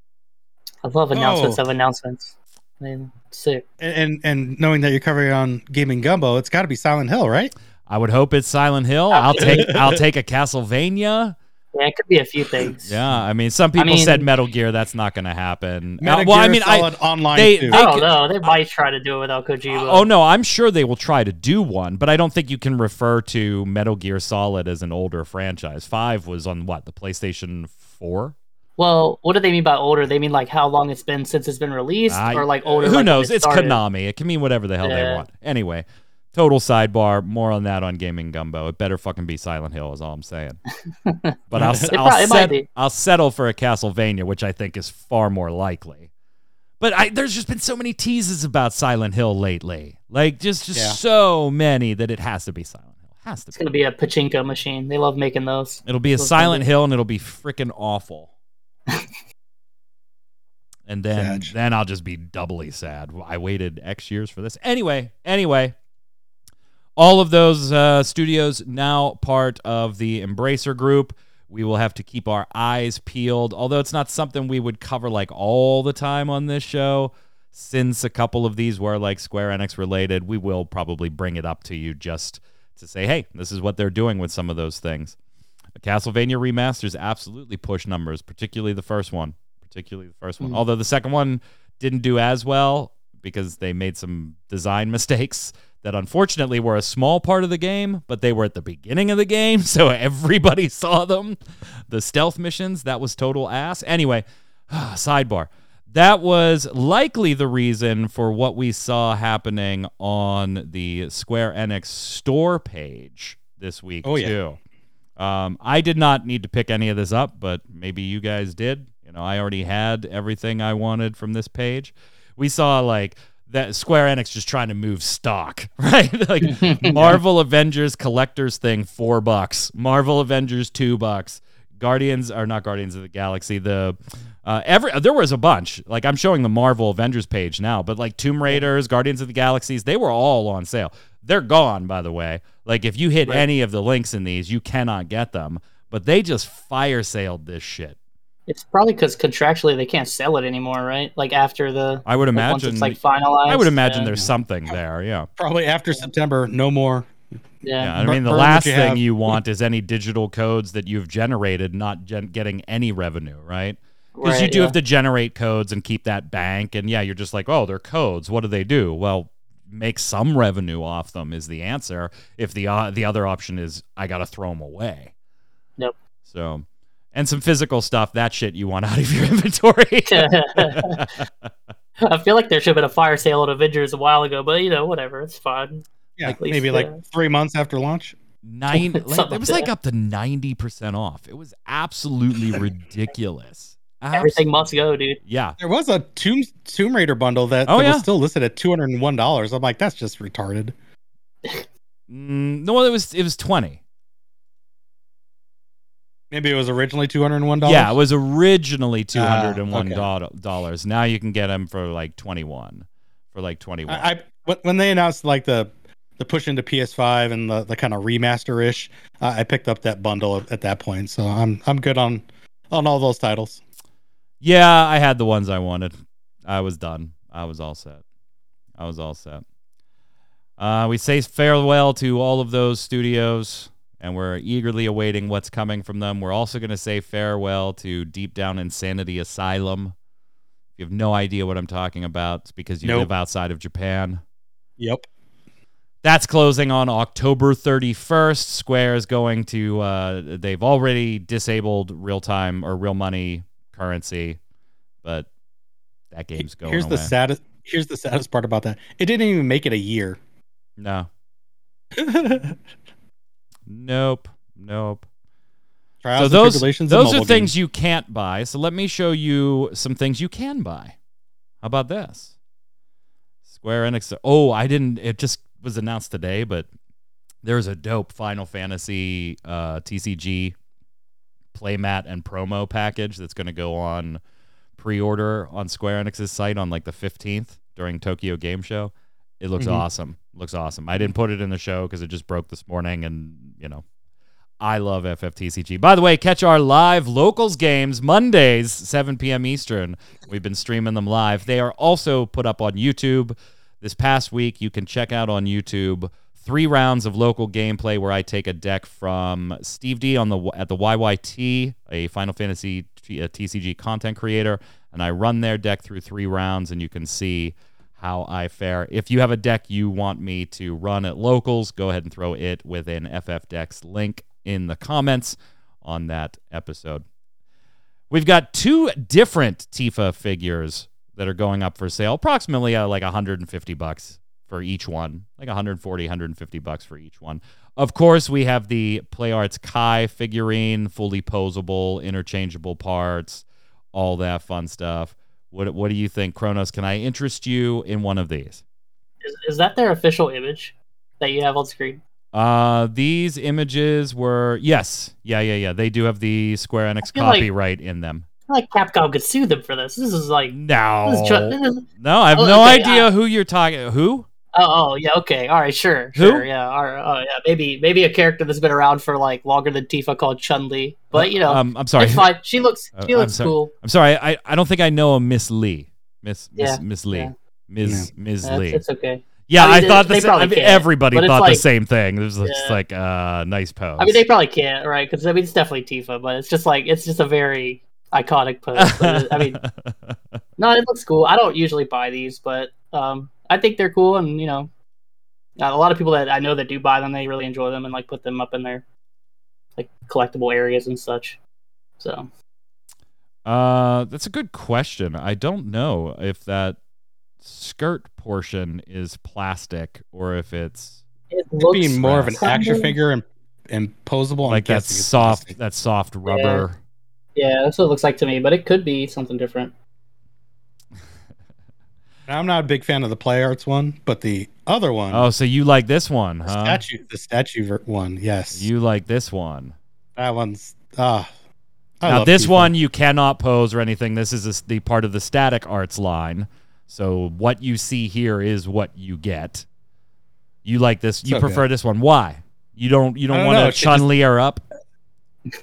I love announcements Oh. of announcements. I mean, sick. And, and and knowing that you're covering on gaming gumbo, it's got to be Silent Hill, right? I would hope it's Silent Hill. I'll take I'll take a Castlevania. Yeah, it could be a few things. Yeah, I mean, some people mean- said Metal Gear. That's not going to happen. Uh, Metal well, I Gear mean, I Solid online they- too. they- I don't know. They might try to do it without Kojima. Oh no, I'm sure they will try to do one, but I don't think you can refer to Metal Gear Solid as an older franchise. Five was on what the PlayStation Four. Well, what do they mean by older? They mean like how long it's been since it's been released, I- or like older? Who like knows? it It's? Konami. It can mean whatever the hell they want. Anyway, total sidebar. More on that on Gaming Gumbo. It better fucking be Silent Hill, is all I'm saying. But I'll It I'll, prob- it might be. I'll settle for a Castlevania, which I think is far more likely. But I, there's just been so many teases about Silent Hill lately, like just just Yeah. so many that it has to be Silent Hill. Has to It's be. gonna be a pachinko machine. They love making those. It'll be a Silent things. Hill, and it'll be freaking awful. and then Sad. then I'll just be doubly sad. I waited X years for this. Anyway, anyway, all of those uh, studios now part of the Embracer Group. We will have to keep our eyes peeled, although it's not something we would cover like all the time on this show. Since a couple of these were like Square Enix related, we will probably bring it up to you just to say, hey, this is what they're doing with some of those things. Castlevania remasters absolutely push numbers, particularly the first one. Particularly the first one. Mm. Although the second one didn't do as well because they made some design mistakes that unfortunately were a small part of the game, but they were at the beginning of the game, so everybody saw them. The stealth missions, that was total ass. Anyway, sidebar. That was likely the reason for what we saw happening on the Square Enix store page this week Oh, yeah. Um, I did not need to pick any of this up, but maybe you guys did. You know, I already had everything I wanted from this page. We saw like that Square Enix just trying to move stock, right? like Marvel Avengers collectors thing, four bucks. Marvel Avengers, two bucks. Guardians are not Guardians of the Galaxy. The uh, every there was a bunch. Like I'm showing the Marvel Avengers page now, but like Tomb Raiders, Guardians of the Galaxies, they were all on sale. They're gone, by the way. Like if you hit Right. any of the links in these, you cannot get them. But they just fire sailed this shit. It's probably because contractually they can't sell it anymore, right? Like after the I would like, once imagine. it's like finalized. I would imagine yeah. there's something there. Yeah. Probably after September, no more. yeah. Yeah, I mean, the burn last you thing have. you want is any digital codes that you've generated not gen- getting any revenue, right? Because you do yeah. have to generate codes and keep that bank. And yeah, you're just like, oh, they're codes. What do they do? Well, make some revenue off them is the answer. If the uh, the other option is I got to throw them away. Nope. So, and some physical stuff, that shit you want out of your inventory. I feel like there should have been a fire sale at Avengers a while ago, but you know, whatever, it's fine. Yeah, At least, maybe uh, like three months after launch. Nine, like, it was like like that. up to ninety percent off. It was absolutely ridiculous. Everything must go, dude. Yeah, There was a Tomb Tomb Raider bundle that, Oh, that yeah? was still listed at two hundred and one dollars. I'm like, that's just retarded. Mm, no, it was it was twenty. Maybe it was originally two hundred and one dollars. Yeah, it was originally two Ah, hundred and one dollars. Now you can get them for like twenty one, for like twenty one. I, I when- when they announced like the the push into PS5 and the, the kind of remaster ish, uh, I picked up that bundle at that point. So I'm I'm good on on all those titles. yeah, I had the ones I wanted. I was done. I was all set. I was all set. Uh, we say farewell to all of those studios, and we're eagerly awaiting what's coming from them. We're also going to say farewell to Deep Down Insanity Asylum. If you have no idea what I'm talking about, it's because you Nope. live outside of Japan. Yep. That's closing on October 31st. Square is going to, uh, they've already disabled real time or real money currency, but that game's going here's away. the saddest here's the saddest part about that. It didn't even make it a year. no, Trials nope, nope. so those, those are things games. you can't buy. So let me show you some things you can buy. How about this? Square Enix. Oh, I didn't. It just was announced today, but there's a dope Final Fantasy uh, TCG playmat and promo package that's going to go on pre-order on Square Enix's site on like the 15th during Tokyo Game Show. It looks Mhm. awesome. Looks awesome. I didn't put it in the show because it just broke this morning, and you know, I love FFTCG. By the way, catch our live locals games Mondays, 7 p.m. Eastern. We've been streaming them live. They are also put up on YouTube. This past week, you can check out on YouTube three rounds of local gameplay where I take a deck from Steve D on the at the YYT, a Final Fantasy uh, TCG content creator, and I run their deck through three rounds, and you can see how I fare. If you have a deck you want me to run at locals, go ahead and throw it within FF Decks link in the comments on that episode. We've got two different Tifa figures that are going up for sale, approximately uh, like 150 bucks for each one, like 140, 150 bucks for each one. Of course, we have the Play Arts Kai figurine, fully posable, interchangeable parts, all that fun stuff. What what do you think, Kronos? Can I interest you in one of these? Is, is that their official image that you have on screen? Uh, these images were yes, yeah, yeah, yeah. They do have the Square Enix feel like- copyright in them. I feel like Capcom could sue them for this. This is like No, this is, this is no, I have Oh, no okay, idea who you're talking. Who? Oh, oh, yeah, okay, all right, sure, Who? sure, yeah, all right, oh, yeah, maybe, maybe a character that's been around for like longer than Tifa called Chun Li, but you know, um, I'm sorry. it's fine. She looks, Uh, she I'm looks cool. I'm sorry. I, I don't think I know a Miss Lee. Miss Miss Yeah, Miss Lee. yeah. Ms. Ms. Yeah, Lee. it's, it's okay. Yeah, I mean, I, thought the they sa- probably I mean, everybody but it's thought the same thing. It was just Yeah. like uh nice pose. I mean, they probably can't, right? Because I mean, it's definitely Tifa, but it's just like it's just a very iconic pose. But it- I mean, no, it looks cool. I don't usually buy these, but um, I think they're cool, and you know, a lot of people that I know that do buy them, they really enjoy them and like put them up in their like collectible areas and such. So Uh, that's a good question. I don't know if that skirt portion is plastic or if it's it looks be more of an kind action figure and and posable. Like that soft, plastic. that soft rubber. Yeah, that's what it looks like to me, but it could be something different. I'm not a big fan of the play arts one, but the other one, Oh, so you like this one, the huh? statue, the statue one, yes, You like this one. that one's ah. I now this Tifa. one you cannot pose or anything. This is a s the part of the static arts line. So what you see here is what you get. You like this? You So prefer this one? Why? You don't? You don't don't want to Chun Li her up?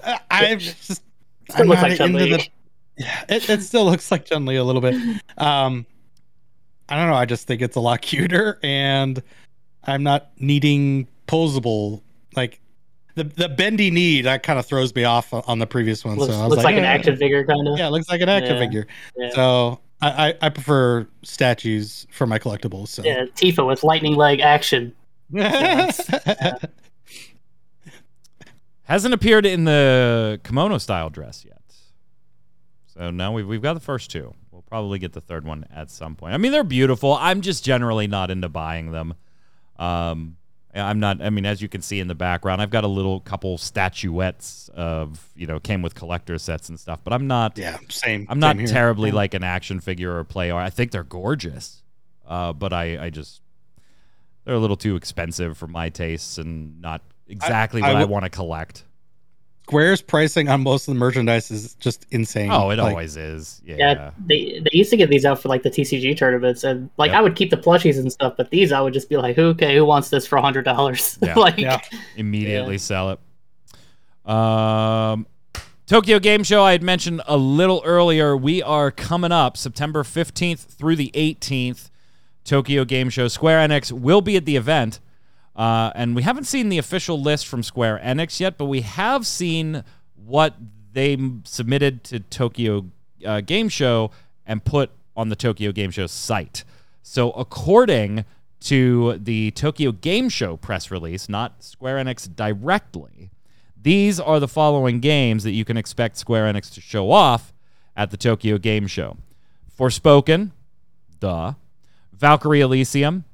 I- I'm just. Still I'm looks not like into Chun-Li. the- it, it still looks like Chun Li a little bit. Um, I don't know. I just think it's a lot cuter, and I'm not needing posable like the the bendy knee. That kind of throws me off on the previous one. Looks, so I was looks like, an "Eh." action figure, kind of. Yeah, it looks like an action Yeah. figure. Yeah. So I, I I prefer statues for my collectibles. So Yeah, Tifa with lightning leg action. Hasn't appeared in the kimono style dress yet. So now we've we've got the first two. Probably get the third one at some point. I mean, they're beautiful. I'm just generally not into buying them. Um, I'm not. I mean, as you can see in the background, I've got a little couple statuettes of you know came with collector sets and stuff. But I'm not. yeah, same. I'm not same terribly like an action figure or play art. I think they're gorgeous, uh, but I, I just they're a little too expensive for my tastes and not exactly I what I, want to collect. Square's pricing on most of the merchandise is just insane. Oh, it Like, always is. Yeah. Yeah, they they used to get these out for like the TCG tournaments, and like Yep. I would keep the plushies and stuff, but these I would just be like, okay, who wants this for a hundred dollars? Yeah. like, Yeah. Immediately sell it. Um, Tokyo Game Show. I had mentioned a little earlier. We are coming up September 15th through the 18th. Tokyo Game Show. Square Enix will be at the event. Uh, and we haven't seen the official list from Square Enix yet, but we have seen what they submitted to Tokyo uh, Game Show and put on the Tokyo Game Show site. So, according to the Tokyo Game Show press release, not Square Enix directly, these are the following games that you can expect Square Enix to show off at the Tokyo Game Show Forspoken, duh. Valkyrie Elysium,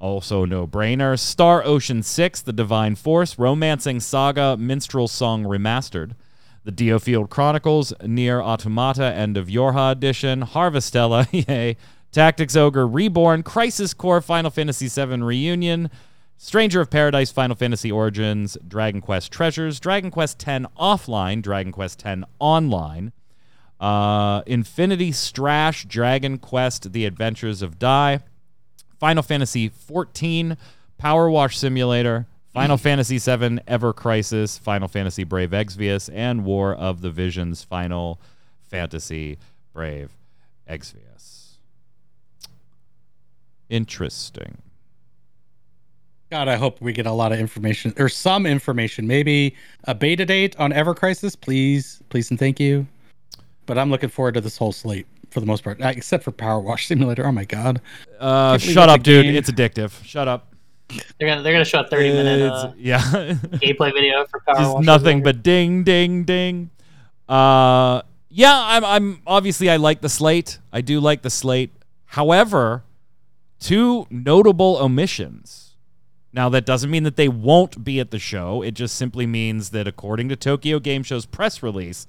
also no brainer. Star Ocean 6, The Divine Force, Romancing Saga, Minstrel Song Remastered. The Diofield Chronicles, NieR Automata, End of Yorha Edition, Harvestella, yay. Tactics Ogre Reborn, Crisis Core, Final Fantasy VII Reunion, Stranger of Paradise, Final Fantasy Origins, Dragon Quest Treasures, Dragon Quest X Offline, Dragon Quest X Online, uh, Infinity Strash, Dragon Quest: The Adventures of Dai, Final Fantasy XIV, Power Wash Simulator, Final Fantasy VII, Ever Crisis, Final Fantasy Brave Exvius, and War of the Visions, Final Fantasy Brave Exvius. Interesting. God, I hope we get a lot of information or some information. Maybe a beta date on Ever Crisis, please, please, and thank you. But I'm looking forward to this whole slate for the most part, uh, except for Power Wash Simulator. Oh my God, Uh, shut up, dude. game. It's addictive. Shut up. they're gonna they're gonna show a thirty minute uh, yeah. gameplay video for Power just Wash nothing Simulator. but ding ding ding uh yeah i'm i'm obviously i like the slate i do like the slate however two notable omissions now that doesn't mean that they won't be at the show it just simply means that according to tokyo game show's press release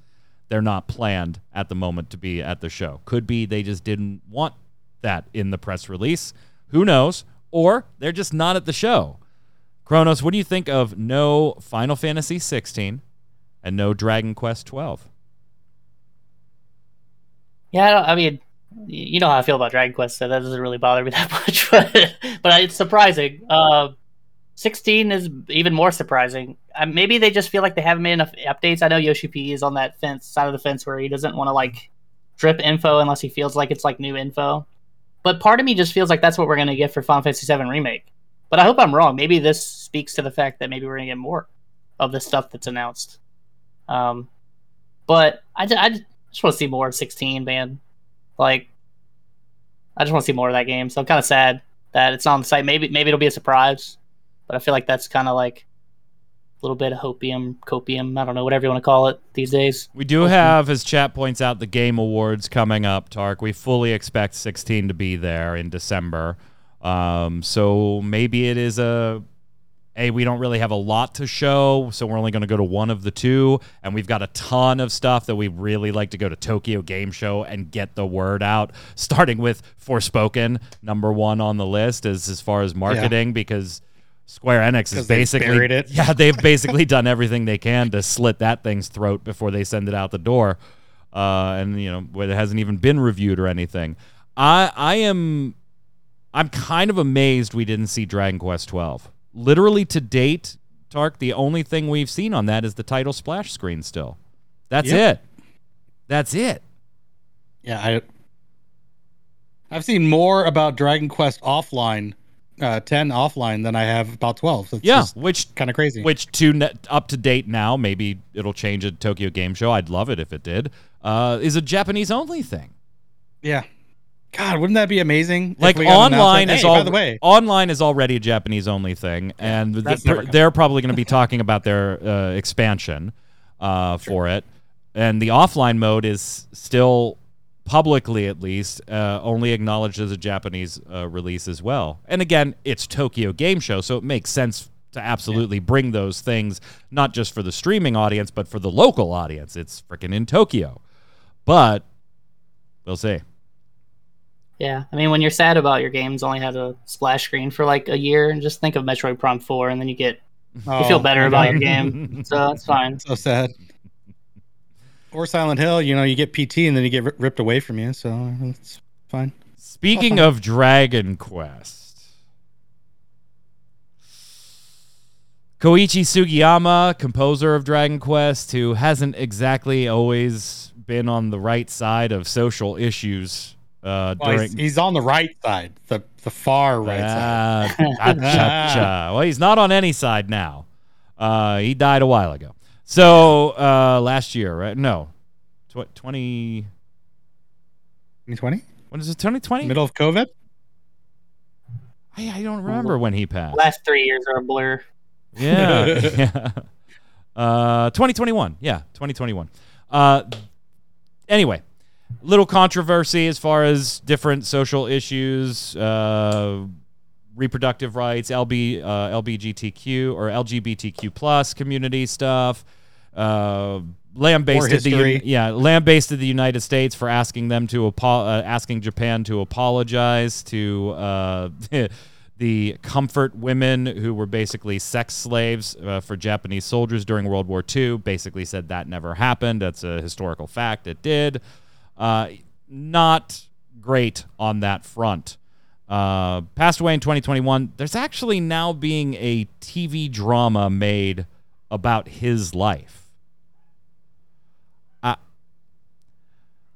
they're not planned at the moment to be at the show could be they just didn't want that in the press release who knows or they're just not at the show Kronos, what do you think of no Final Fantasy 16 and no Dragon Quest 12? Yeah, I, I mean, you know how I feel about Dragon Quest, so that doesn't really bother me that much. But but it's surprising. Uh, Sixteen is even more surprising. Uh, maybe they just feel like they haven't made enough updates. I know Yoshi P is on that fence side of the fence where he doesn't want to like drip info unless he feels like it's like new info. but part of me just feels like that's what we're gonna get for Final Fantasy VII remake. But I hope I'm wrong. Maybe this speaks to the fact that maybe we're gonna get more of the stuff that's announced. Um, but I, I just want to see more of 16, man. Like, I just want to see more of that game. So I'm kind of sad that it's on the site. Maybe maybe it'll be a surprise, but I feel like that's kind of like a little bit of hopium, copium. I don't know, whatever you want to call it these days. We do have, as chat points out, the Game Awards coming up, Tark. We fully expect 16 to be there in December. Um, so maybe it is a hey, we don't really have a lot to show, so we're only going to go to one of the two. And we've got a ton of stuff that we really like to go to Tokyo Game Show and get the word out, starting with Forspoken, number one on the list as, as far as marketing, because Square Enix is basically. Yeah, they've basically done everything they can to slit that thing's throat before they send it out the door. Uh, and, you know, where it hasn't even been reviewed or anything. I, I am. I'm kind of amazed we didn't see Dragon Quest 12 literally to date, Tark, the only thing we've seen on that is the title splash screen still. That's Yep. it. That's it. Yeah, I I've seen more about Dragon Quest offline, uh, ten offline than I have about twelve. It's Yeah, which kind of crazy. which to ne- up to date now, maybe it'll change at Tokyo Game Show. I'd love it if it did. Uh, is a Japanese only thing. yeah, God, wouldn't that be amazing? Like we got an online is hey, all by the way. online is already a Japanese only thing, and th- they're, they're probably going to be talking about their uh, expansion uh, for it, and the offline mode is still publicly, at least, uh, only acknowledged as a Japanese uh, release as well. And again, it's Tokyo Game Show, so it makes sense to absolutely bring those things not just for the streaming audience, but for the local audience. It's freaking in Tokyo, but we'll see. Yeah, I mean, when you're sad about your games only had a splash screen for like a year, and just think of Metroid Prime Four, and then you get you feel Oh, better about your game. So that's fine. So sad. Or Silent Hill, you know, you get PT and then you get ri- ripped away from you, so it's fine. Speaking of Dragon Quest, Koichi Sugiyama, composer of Dragon Quest, who hasn't exactly always been on the right side of social issues uh, Well, during. he's, he's on the right side, the the far right side. Ah, well, he's not on any side now. Uh, he died a while ago. So uh, last year, right? No, Tw- twenty. 2020? When is it? Twenty twenty? Middle of COVID? I, I don't remember when he passed. Last three years are a blur. Yeah. yeah. Uh, 2021. Yeah, 2021. Uh, anyway, little controversy as far as different social issues, uh, reproductive rights, LB, uh, LBGTQ or LGBTQ plus community stuff. Uh, lambasted the yeah lambasted the United States for asking them to apo- uh, asking Japan to apologize to uh, the comfort women who were basically sex slaves uh, for Japanese soldiers during World War II. Basically said that never happened. That's a historical fact. It did. Uh, not great on that front. Uh, passed away in 2021. There's actually now being a TV drama made about his life. Uh,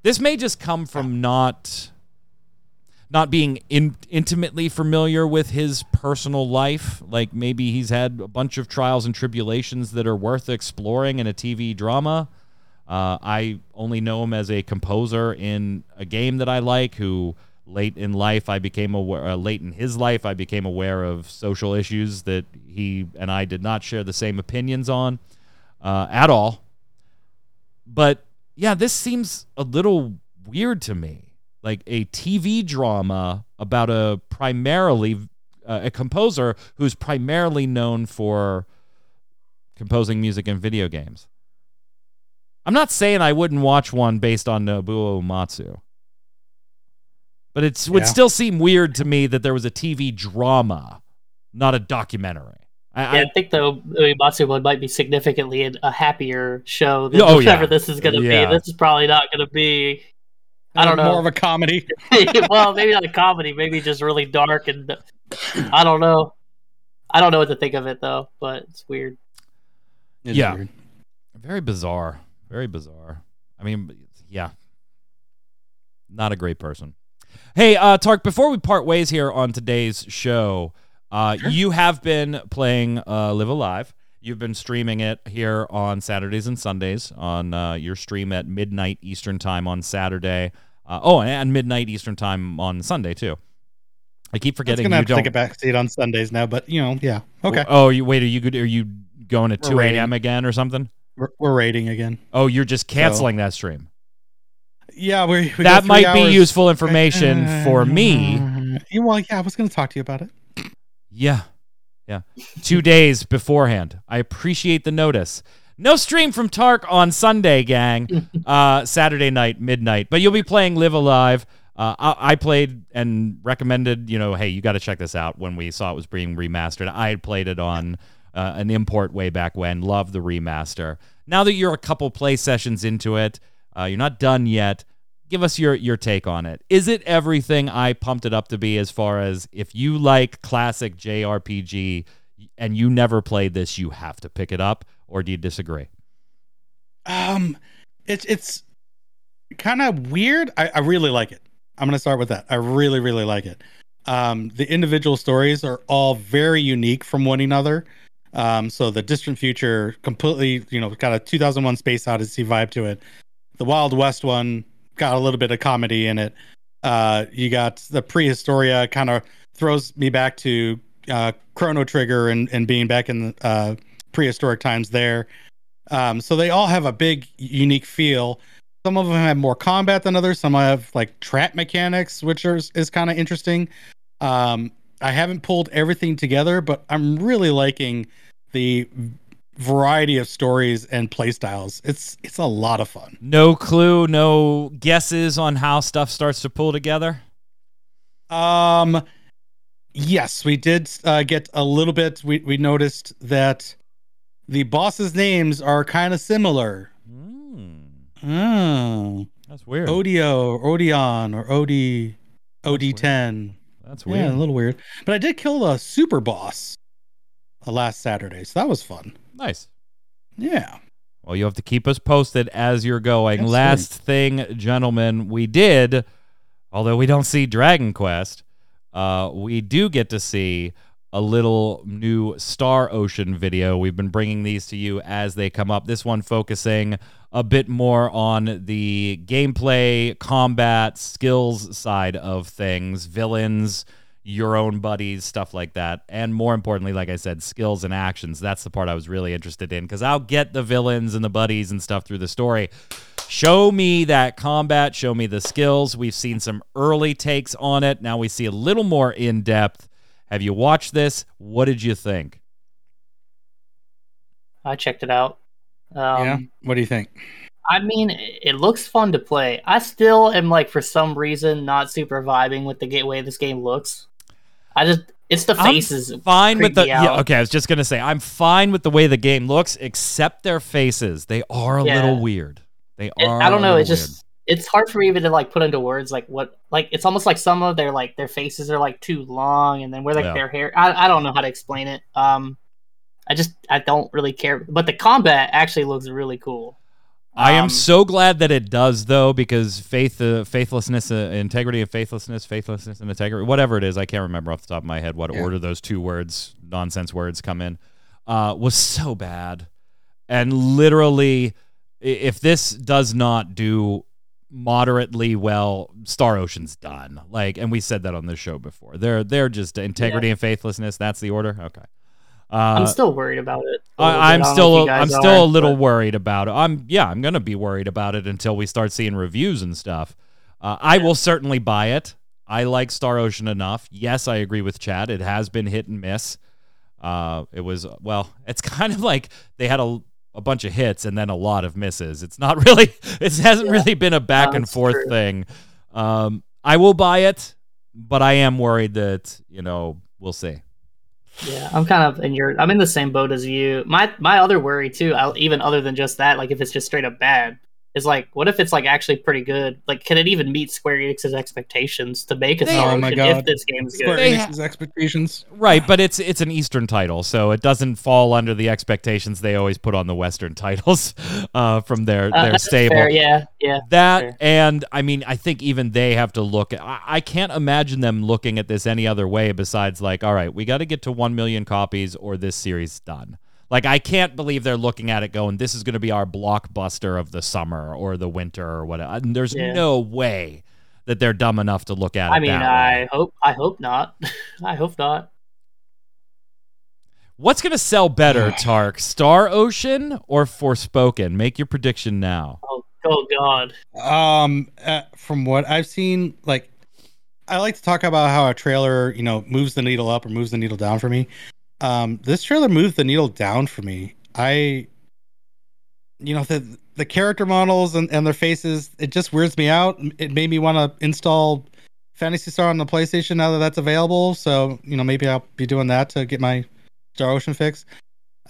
this may just come from not not being in, intimately familiar with his personal life. Like maybe he's had a bunch of trials and tribulations that are worth exploring in a TV drama. Uh, I only know him as a composer in a game that I like. Who late in life I became aware. Uh, late in his life, I became aware of social issues that he and I did not share the same opinions on uh, at all. But yeah, this seems a little weird to me. Like a TV drama about a primarily uh, a composer who's primarily known for composing music in video games. I'm not saying I wouldn't watch one based on Nobuo Uematsu. But it would still seem weird to me that there was a TV drama, not a documentary. I, Yeah, I, I think though Uematsu one might be significantly a, a happier show than Oh, yeah. whatever this is going to Yeah. be. This is probably not going to be. I don't know. More of a comedy. well, maybe not a comedy. Maybe just really dark and I don't know. I don't know what to think of it though, but it's weird. It's Yeah. weird. Very bizarre. Very bizarre. I mean, yeah. Not a great person. Hey, uh, Tark, before we part ways here on today's show, uh, Sure. you have been playing uh, Live A Live. You've been streaming it here on Saturdays and Sundays on uh, your stream at midnight Eastern Time on Saturday. Uh, oh, and midnight Eastern Time on Sunday, too. I keep forgetting gonna you have to take a back seat on Sundays now, but you know, yeah, okay. Oh, you wait. Are you good? Are you going at We're two a.m. again or something? We're, we're rating again. Oh, you're just canceling that stream. Yeah, we, we that might be useful information for me. Yeah, well, yeah, I was going to talk to you about it. Yeah. Yeah. Two days beforehand. I appreciate the notice. No stream from Tark on Sunday, gang. Uh, Saturday night, midnight. But you'll be playing Live A Live. Uh, I, I played and recommended, you know, hey, you got to check this out when we saw it was being remastered. I had played it on uh, an import way back when. Love the remaster. Now that you're a couple play sessions into it, uh, you're not done yet. Give us your your take on it. Is it everything I pumped it up to be? As far as if you like classic JRPG and you never played this, you have to pick it up, or do you disagree? Um, it's it's kind of weird. I, I really like it. I'm gonna start with that. I really really like it. Um, the individual stories are all very unique from one another. Um, so the distant future completely, you know, got a 2001 Space Odyssey vibe to it. The Wild West one got a little bit of comedy in it. Uh, you got the prehistoria kind of throws me back to uh, Chrono Trigger and, and being back in the uh, prehistoric times there. Um, so they all have a big unique feel. Some of them have more combat than others. Some have like trap mechanics, which is, is kind of interesting. Um, I haven't pulled everything together, but I'm really liking the variety of stories and playstyles. It's it's a lot of fun. No clue, no guesses on how stuff starts to pull together. Um, yes, we did uh, get a little bit. We we noticed that the bosses' names are kind of similar. Mm, Oh, that's weird. Odio, or Odeon, or Od. Od10. that's weird. Yeah, a little weird. But I did kill a super boss uh, last Saturday, so that was fun. Nice. Yeah. Well, you have to keep us posted as you're going. Absolutely. Last thing, gentlemen, we did, although we don't see Dragon Quest, uh, we do get to see a little new Star Ocean video. We've been bringing these to you as they come up. This one focusing a bit more on the gameplay, combat, skills side of things, villains, your own buddies, stuff like that. And more importantly, like I said, skills and actions. That's the part I was really interested in because I'll get the villains and the buddies and stuff through the story. Show me that combat, show me the skills. We've seen some early takes on it. Now we see a little more in depth. Have you watched this? What did you think? I checked it out. Um, yeah. What do you think? I mean, it it looks fun to play. I still am like, for some reason, not super vibing with the ga- way this game looks. I just, it's the I'm faces. Fine with the yeah, okay. I was just gonna say I'm fine with the way the game looks, except their faces. They are a Yeah. little weird. They It- are. I don't know. It's just, it's hard for me even to like put into words like what, like it's almost like some of their like their faces are like too long, and then where like Yeah. their hair. I, I don't know how to explain it. Um, I just I don't really care. But the combat actually looks really cool. I am Um, so glad that it does, though, because faith, uh, faithlessness, uh, integrity, and faithlessness, faithlessness and integrity, whatever it is, I can't remember off the top of my head what Yeah. order those two words, nonsense words, come in. Uh, was so bad, and literally, if this does not do moderately well, Star Ocean's done. Like, and we said that on the show before. They're they're just integrity and faithlessness. That's the order. Okay. Uh, I'm still worried about it. I, I'm bit. I don't know if still I'm still are, a little but- worried about it. I'm yeah, I'm gonna be worried about it until we start seeing reviews and stuff. Uh, I will certainly buy it. I like Star Ocean enough. Yes, I agree with Chad. It has been hit and miss. Uh, it was well. It's kind of like they had a a bunch of hits and then a lot of misses. It's not really. It hasn't Yeah. really been a back and forth true. thing. Um, I will buy it, but I am worried that you know we'll see. Yeah, I'm kind of in your. I'm in the same boat as you. My my other worry too, I, even other than just that, like if it's just straight up bad, is like, what if it's like actually pretty good? Like, can it even meet Square Enix's expectations to make a They- Oh my God. if this game is good? They Enix's expectations. Right, but it's it's an Eastern title, so it doesn't fall under the expectations they always put on the Western titles uh, from their Uh, their that's stable. fair, Yeah, yeah. That fair. and I mean, I think even they have to look. At, I, I can't imagine them looking at this any other way besides like, all right, we got to get to one million copies or this series is done. Like, I can't believe they're looking at it going, this is going to be our blockbuster of the summer or the winter or whatever. And There's Yeah. no way that they're dumb enough to look at it. I mean, that I way. hope, I hope not. I hope not. What's going to sell better, Tark? Star Ocean or Forspoken? Make your prediction now. Oh, oh God. Um, uh, from what I've seen, like I like to talk about how a trailer, you know, moves the needle up or moves the needle down for me. Um, this trailer moved the needle down for me. I, you know, the the character models and, and their faces, it just weirds me out. It made me want to install Phantasy Star on the PlayStation now that that's available. So you know, maybe I'll be doing that to get my Star Ocean fix.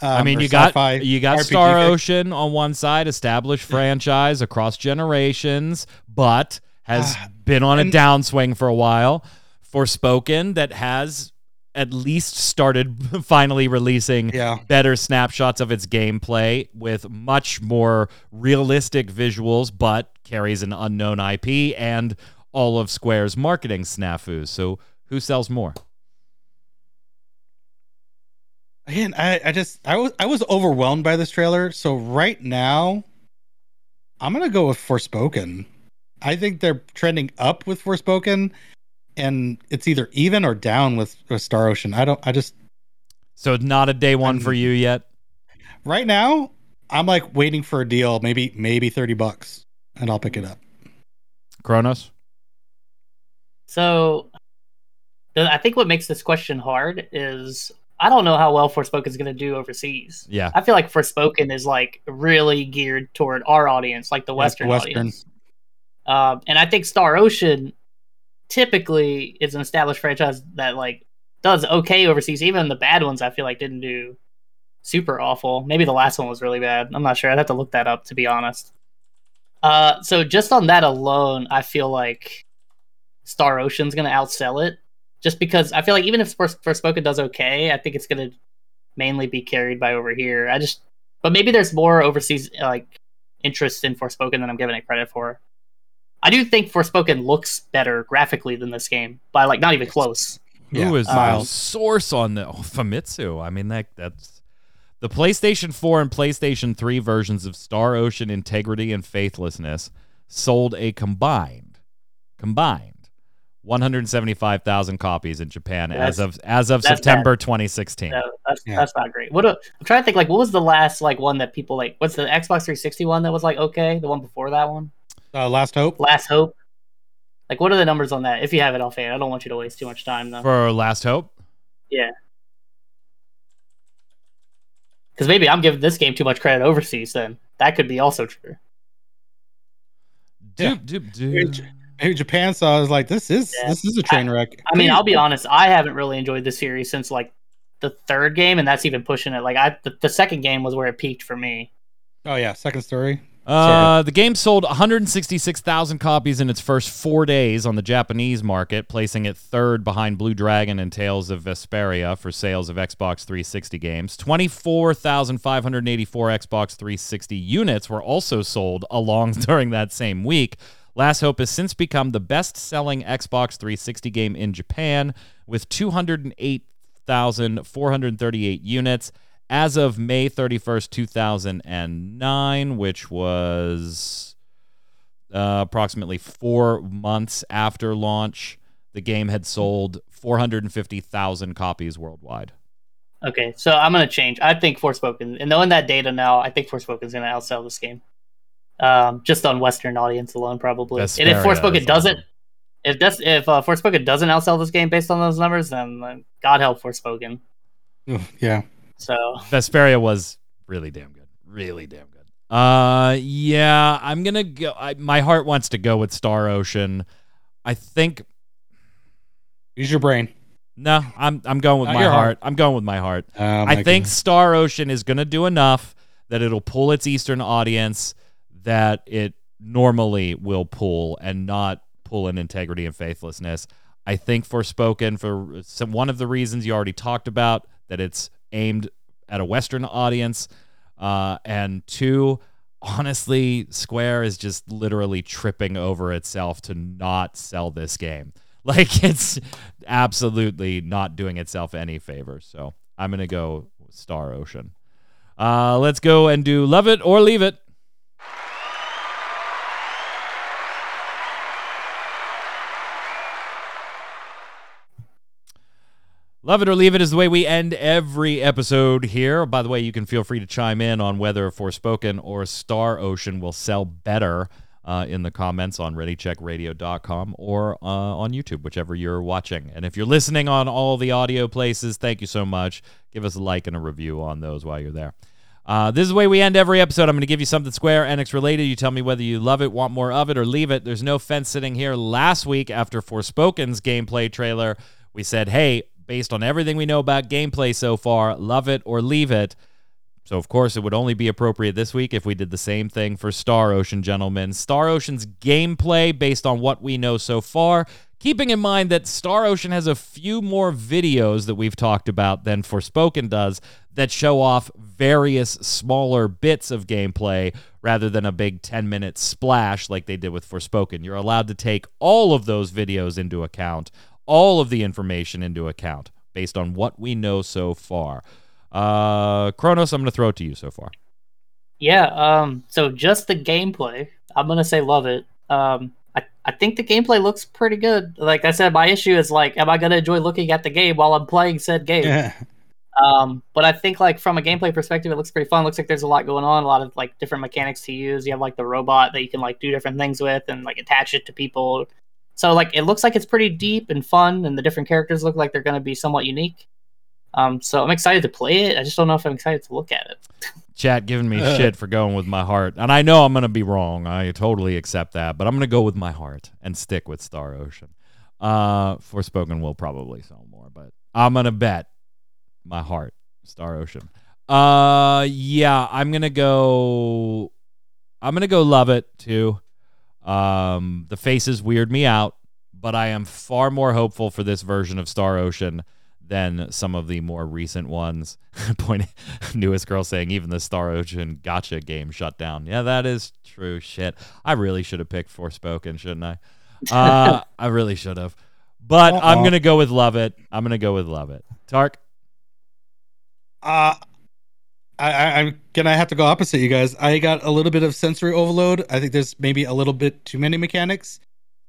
Um, I mean, you got you got RPG Star fix. Ocean on one side, established franchise across generations, but has Ah, been on a downswing for a while. Forspoken that has at least started finally releasing Yeah. better snapshots of its gameplay with much more realistic visuals, but carries an unknown IP and all of Square's marketing snafus. So who sells more? Again, I, I just I was I was overwhelmed by this trailer. So right now, I'm gonna go with Forspoken. I think they're trending up with Forspoken, and it's either even or down with, with Star Ocean. I don't. I just So it's not a day one I'm- for you yet. right now I'm like waiting for a deal, maybe maybe thirty bucks, and I'll pick it up. Kronos? So, I think what makes this question hard is I don't know how well Forspoken is going to do overseas. Yeah. I feel like Forspoken is like really geared toward our audience, like the Yeah, Western, Western. audience. Um, and I think Star Ocean typically is an established franchise that like does okay overseas. Even the bad ones, I feel like didn't do super awful. Maybe the last one was really bad. I'm not sure. I'd have to look that up to be honest. Uh, so just on that alone, I feel like Star Ocean's gonna outsell it. Just because I feel like even if Fors- Forspoken does okay, I think it's gonna mainly be carried by over here. I just, but maybe there's more overseas like interest in Forspoken than I'm giving it credit for. I do think Forspoken looks better graphically than this game, by like not even close. Yeah, Who is my the um, source on the oh, Famitsu? I mean that that's the PlayStation 4 and PlayStation 3 versions of Star Ocean Integrity and Faithlessness sold a combined combined 175,000 copies in Japan as of as of that's September 2016. So that's Yeah. that's not great. What a, I'm trying to think like what was the last like one that people like? What's the Xbox 360 one that was like okay? The one before that one, Uh, Last Hope. Last Hope. Like what are the numbers on that? If you have it offhand, I don't want you to waste too much time though. For Last Hope? Yeah. Because maybe I'm giving this game too much credit overseas. Then that could be also true. Yeah. Doop, doop, doop. Hey, Japan saw. I was like, this is Yeah. this is a train wreck. I mean, I'll be honest. I haven't really enjoyed the series since like the third game, and that's even pushing it. Like I, the, the second game was where it peaked for me. Oh yeah, second story. Uh, the game sold 166,000 copies in its first four days on the Japanese market, placing it third behind Blue Dragon and Tales of Vesperia for sales of Xbox 360 games. 24,584 Xbox 360 units were also sold along during that same week. Last Hope has since become the best selling Xbox 360 game in Japan with 208,438 units as of May 31st, 2009, which was uh, approximately four months after launch. The game had sold 450,000 copies worldwide. Okay, so I'm gonna change. I think Forspoken, and knowing that data now, I think Forspoken's gonna outsell this game. Um, just on Western audience alone, probably. and if Vesperia Forspoken is doesn't, awesome. if that's if uh, Forspoken doesn't outsell this game based on those numbers, then uh, God help Forspoken. Ugh, yeah. So Vesperia was really damn good. Really damn good. Uh, yeah, I'm gonna go. I, my heart wants to go with Star Ocean. I think Use your brain. no. I'm I'm going with Not my heart. heart. I'm going with my heart. Oh, I think goodness. Star Ocean is going to do enough that it'll pull its Eastern audience that it normally will pull and not pull in integrity and faithlessness. I think Forspoken for some one of the reasons you already talked about that it's aimed at a Western audience, uh, and two, honestly, Square is just literally tripping over itself to not sell this game. Like it's absolutely not doing itself any favors. So I'm gonna go Star Ocean. Uh, let's go and do love it or leave it. Love it or leave it is the way we end every episode here. By the way, you can feel free to chime in on whether Forspoken or Star Ocean will sell better uh, in the comments on ReadyCheckRadio.com or uh, on YouTube, whichever you're watching. And if you're listening on all the audio places, thank you so much. Give us a like and a review on those while you're there. Uh, this is the way we end every episode. I'm going to give you something Square Enix related. You tell me whether you love it, want more of it, or leave it. There's no fence sitting here. Last week, after Forspoken's gameplay trailer, we said, hey, based on everything we know about gameplay so far, love it or leave it. So, of course, it would only be appropriate this week if we did the same thing for Star Ocean, gentlemen. Star Ocean's gameplay, based on what we know so far, keeping in mind that Star Ocean has a few more videos that we've talked about than Forspoken does that show off various smaller bits of gameplay rather than a big 10 minute splash like they did with Forspoken. You're allowed to take all of those videos into account, all of the information into account based on what we know so far. Uh, Kronos, I'm going to throw it to you so far. Yeah. Um. So just the gameplay, I'm gonna say love it. Um. I, I think the gameplay looks pretty good. Like I said, my issue is like, am I gonna enjoy looking at the game while I'm playing said game? Yeah. Um, but I think like from a gameplay perspective, it looks pretty fun. Looks like there's a lot going on, a lot of like different mechanics to use. You have like the robot that you can like do different things with and like attach it to people. So like it looks like it's pretty deep and fun, and the different characters look like they're going to be somewhat unique. Um, so I'm excited to play it. I just don't know if I'm excited to look at it. Chat giving me shit for going with my heart. And I know I'm going to be wrong. I totally accept that. But I'm going to go with my heart and stick with Star Ocean. Uh, Forspoken will probably sell more, but I'm going to bet my heart, Star Ocean. Uh, yeah, I'm going to go. I'm going to go love it too. Um, the faces weird me out, but I am far more hopeful for this version of Star Ocean than some of the more recent ones. Point newest girl saying even the Star Ocean gacha game shut down. Yeah, that is true. Shit, I really should have picked Forspoken, shouldn't I? Uh, I really should have. But I'm gonna go with Love It. I'm gonna go with Love It. Tark. Uh, I, I, I'm gonna have to go opposite you guys. I got a little bit of sensory overload. I think there's maybe a little bit too many mechanics,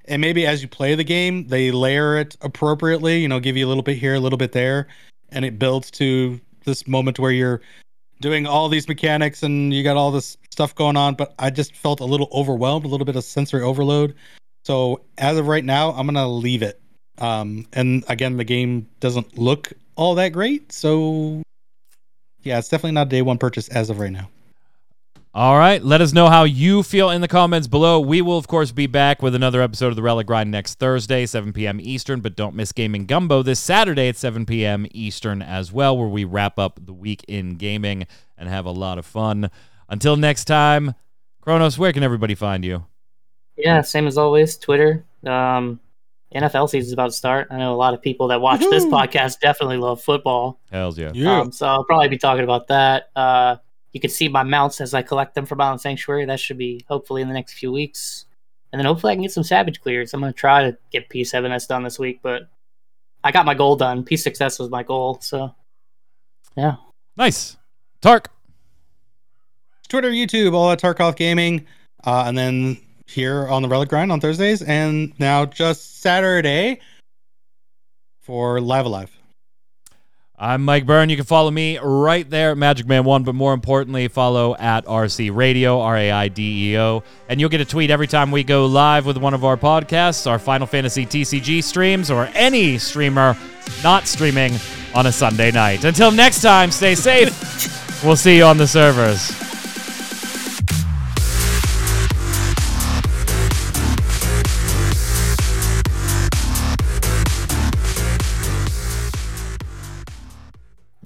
and maybe as you play the game, they layer it appropriately. You know, give you a little bit here, a little bit there, and it builds to this moment where you're doing all these mechanics and you got all this stuff going on. But I just felt a little overwhelmed, a little bit of sensory overload. So as of right now, I'm gonna leave it. Um, and again, the game doesn't look all that great, so yeah, it's definitely not a day one purchase as of right now. All right. Let us know how you feel in the comments below. We will, of course, be back with another episode of The Relic Grind next Thursday, 7 p.m. Eastern. But don't miss Gaming Gumbo this Saturday at 7 p.m. Eastern as well, where we wrap up the week in gaming and have a lot of fun. Until next time, Kronos, where can everybody find you? Yeah, same as always. Twitter. Um, NFL season's about to start. I know a lot of people that watch this podcast definitely love football. Hells yeah. Um, so I'll probably be talking about that. Uh, you can see my mounts as I collect them for Mountain Sanctuary. That should be hopefully in the next few weeks. And then hopefully I can get some Savage clears. I'm going to try to get P7S done this week, but I got my goal done. P6S was my goal. So, yeah. Nice. Tark. Twitter, YouTube, all at Tarkov Gaming, uh, and then here on the Relic Grind on Thursdays, and now just Saturday for Live A Live. I'm Mike Byrne. You can follow me right there at Magic Man One, but more importantly, follow at RC Radio, R A I D E O, and you'll get a tweet every time we go live with one of our podcasts, our Final Fantasy TCG streams, or any streamer not streaming on a Sunday night. Until next time, stay safe. we'll see you on the servers.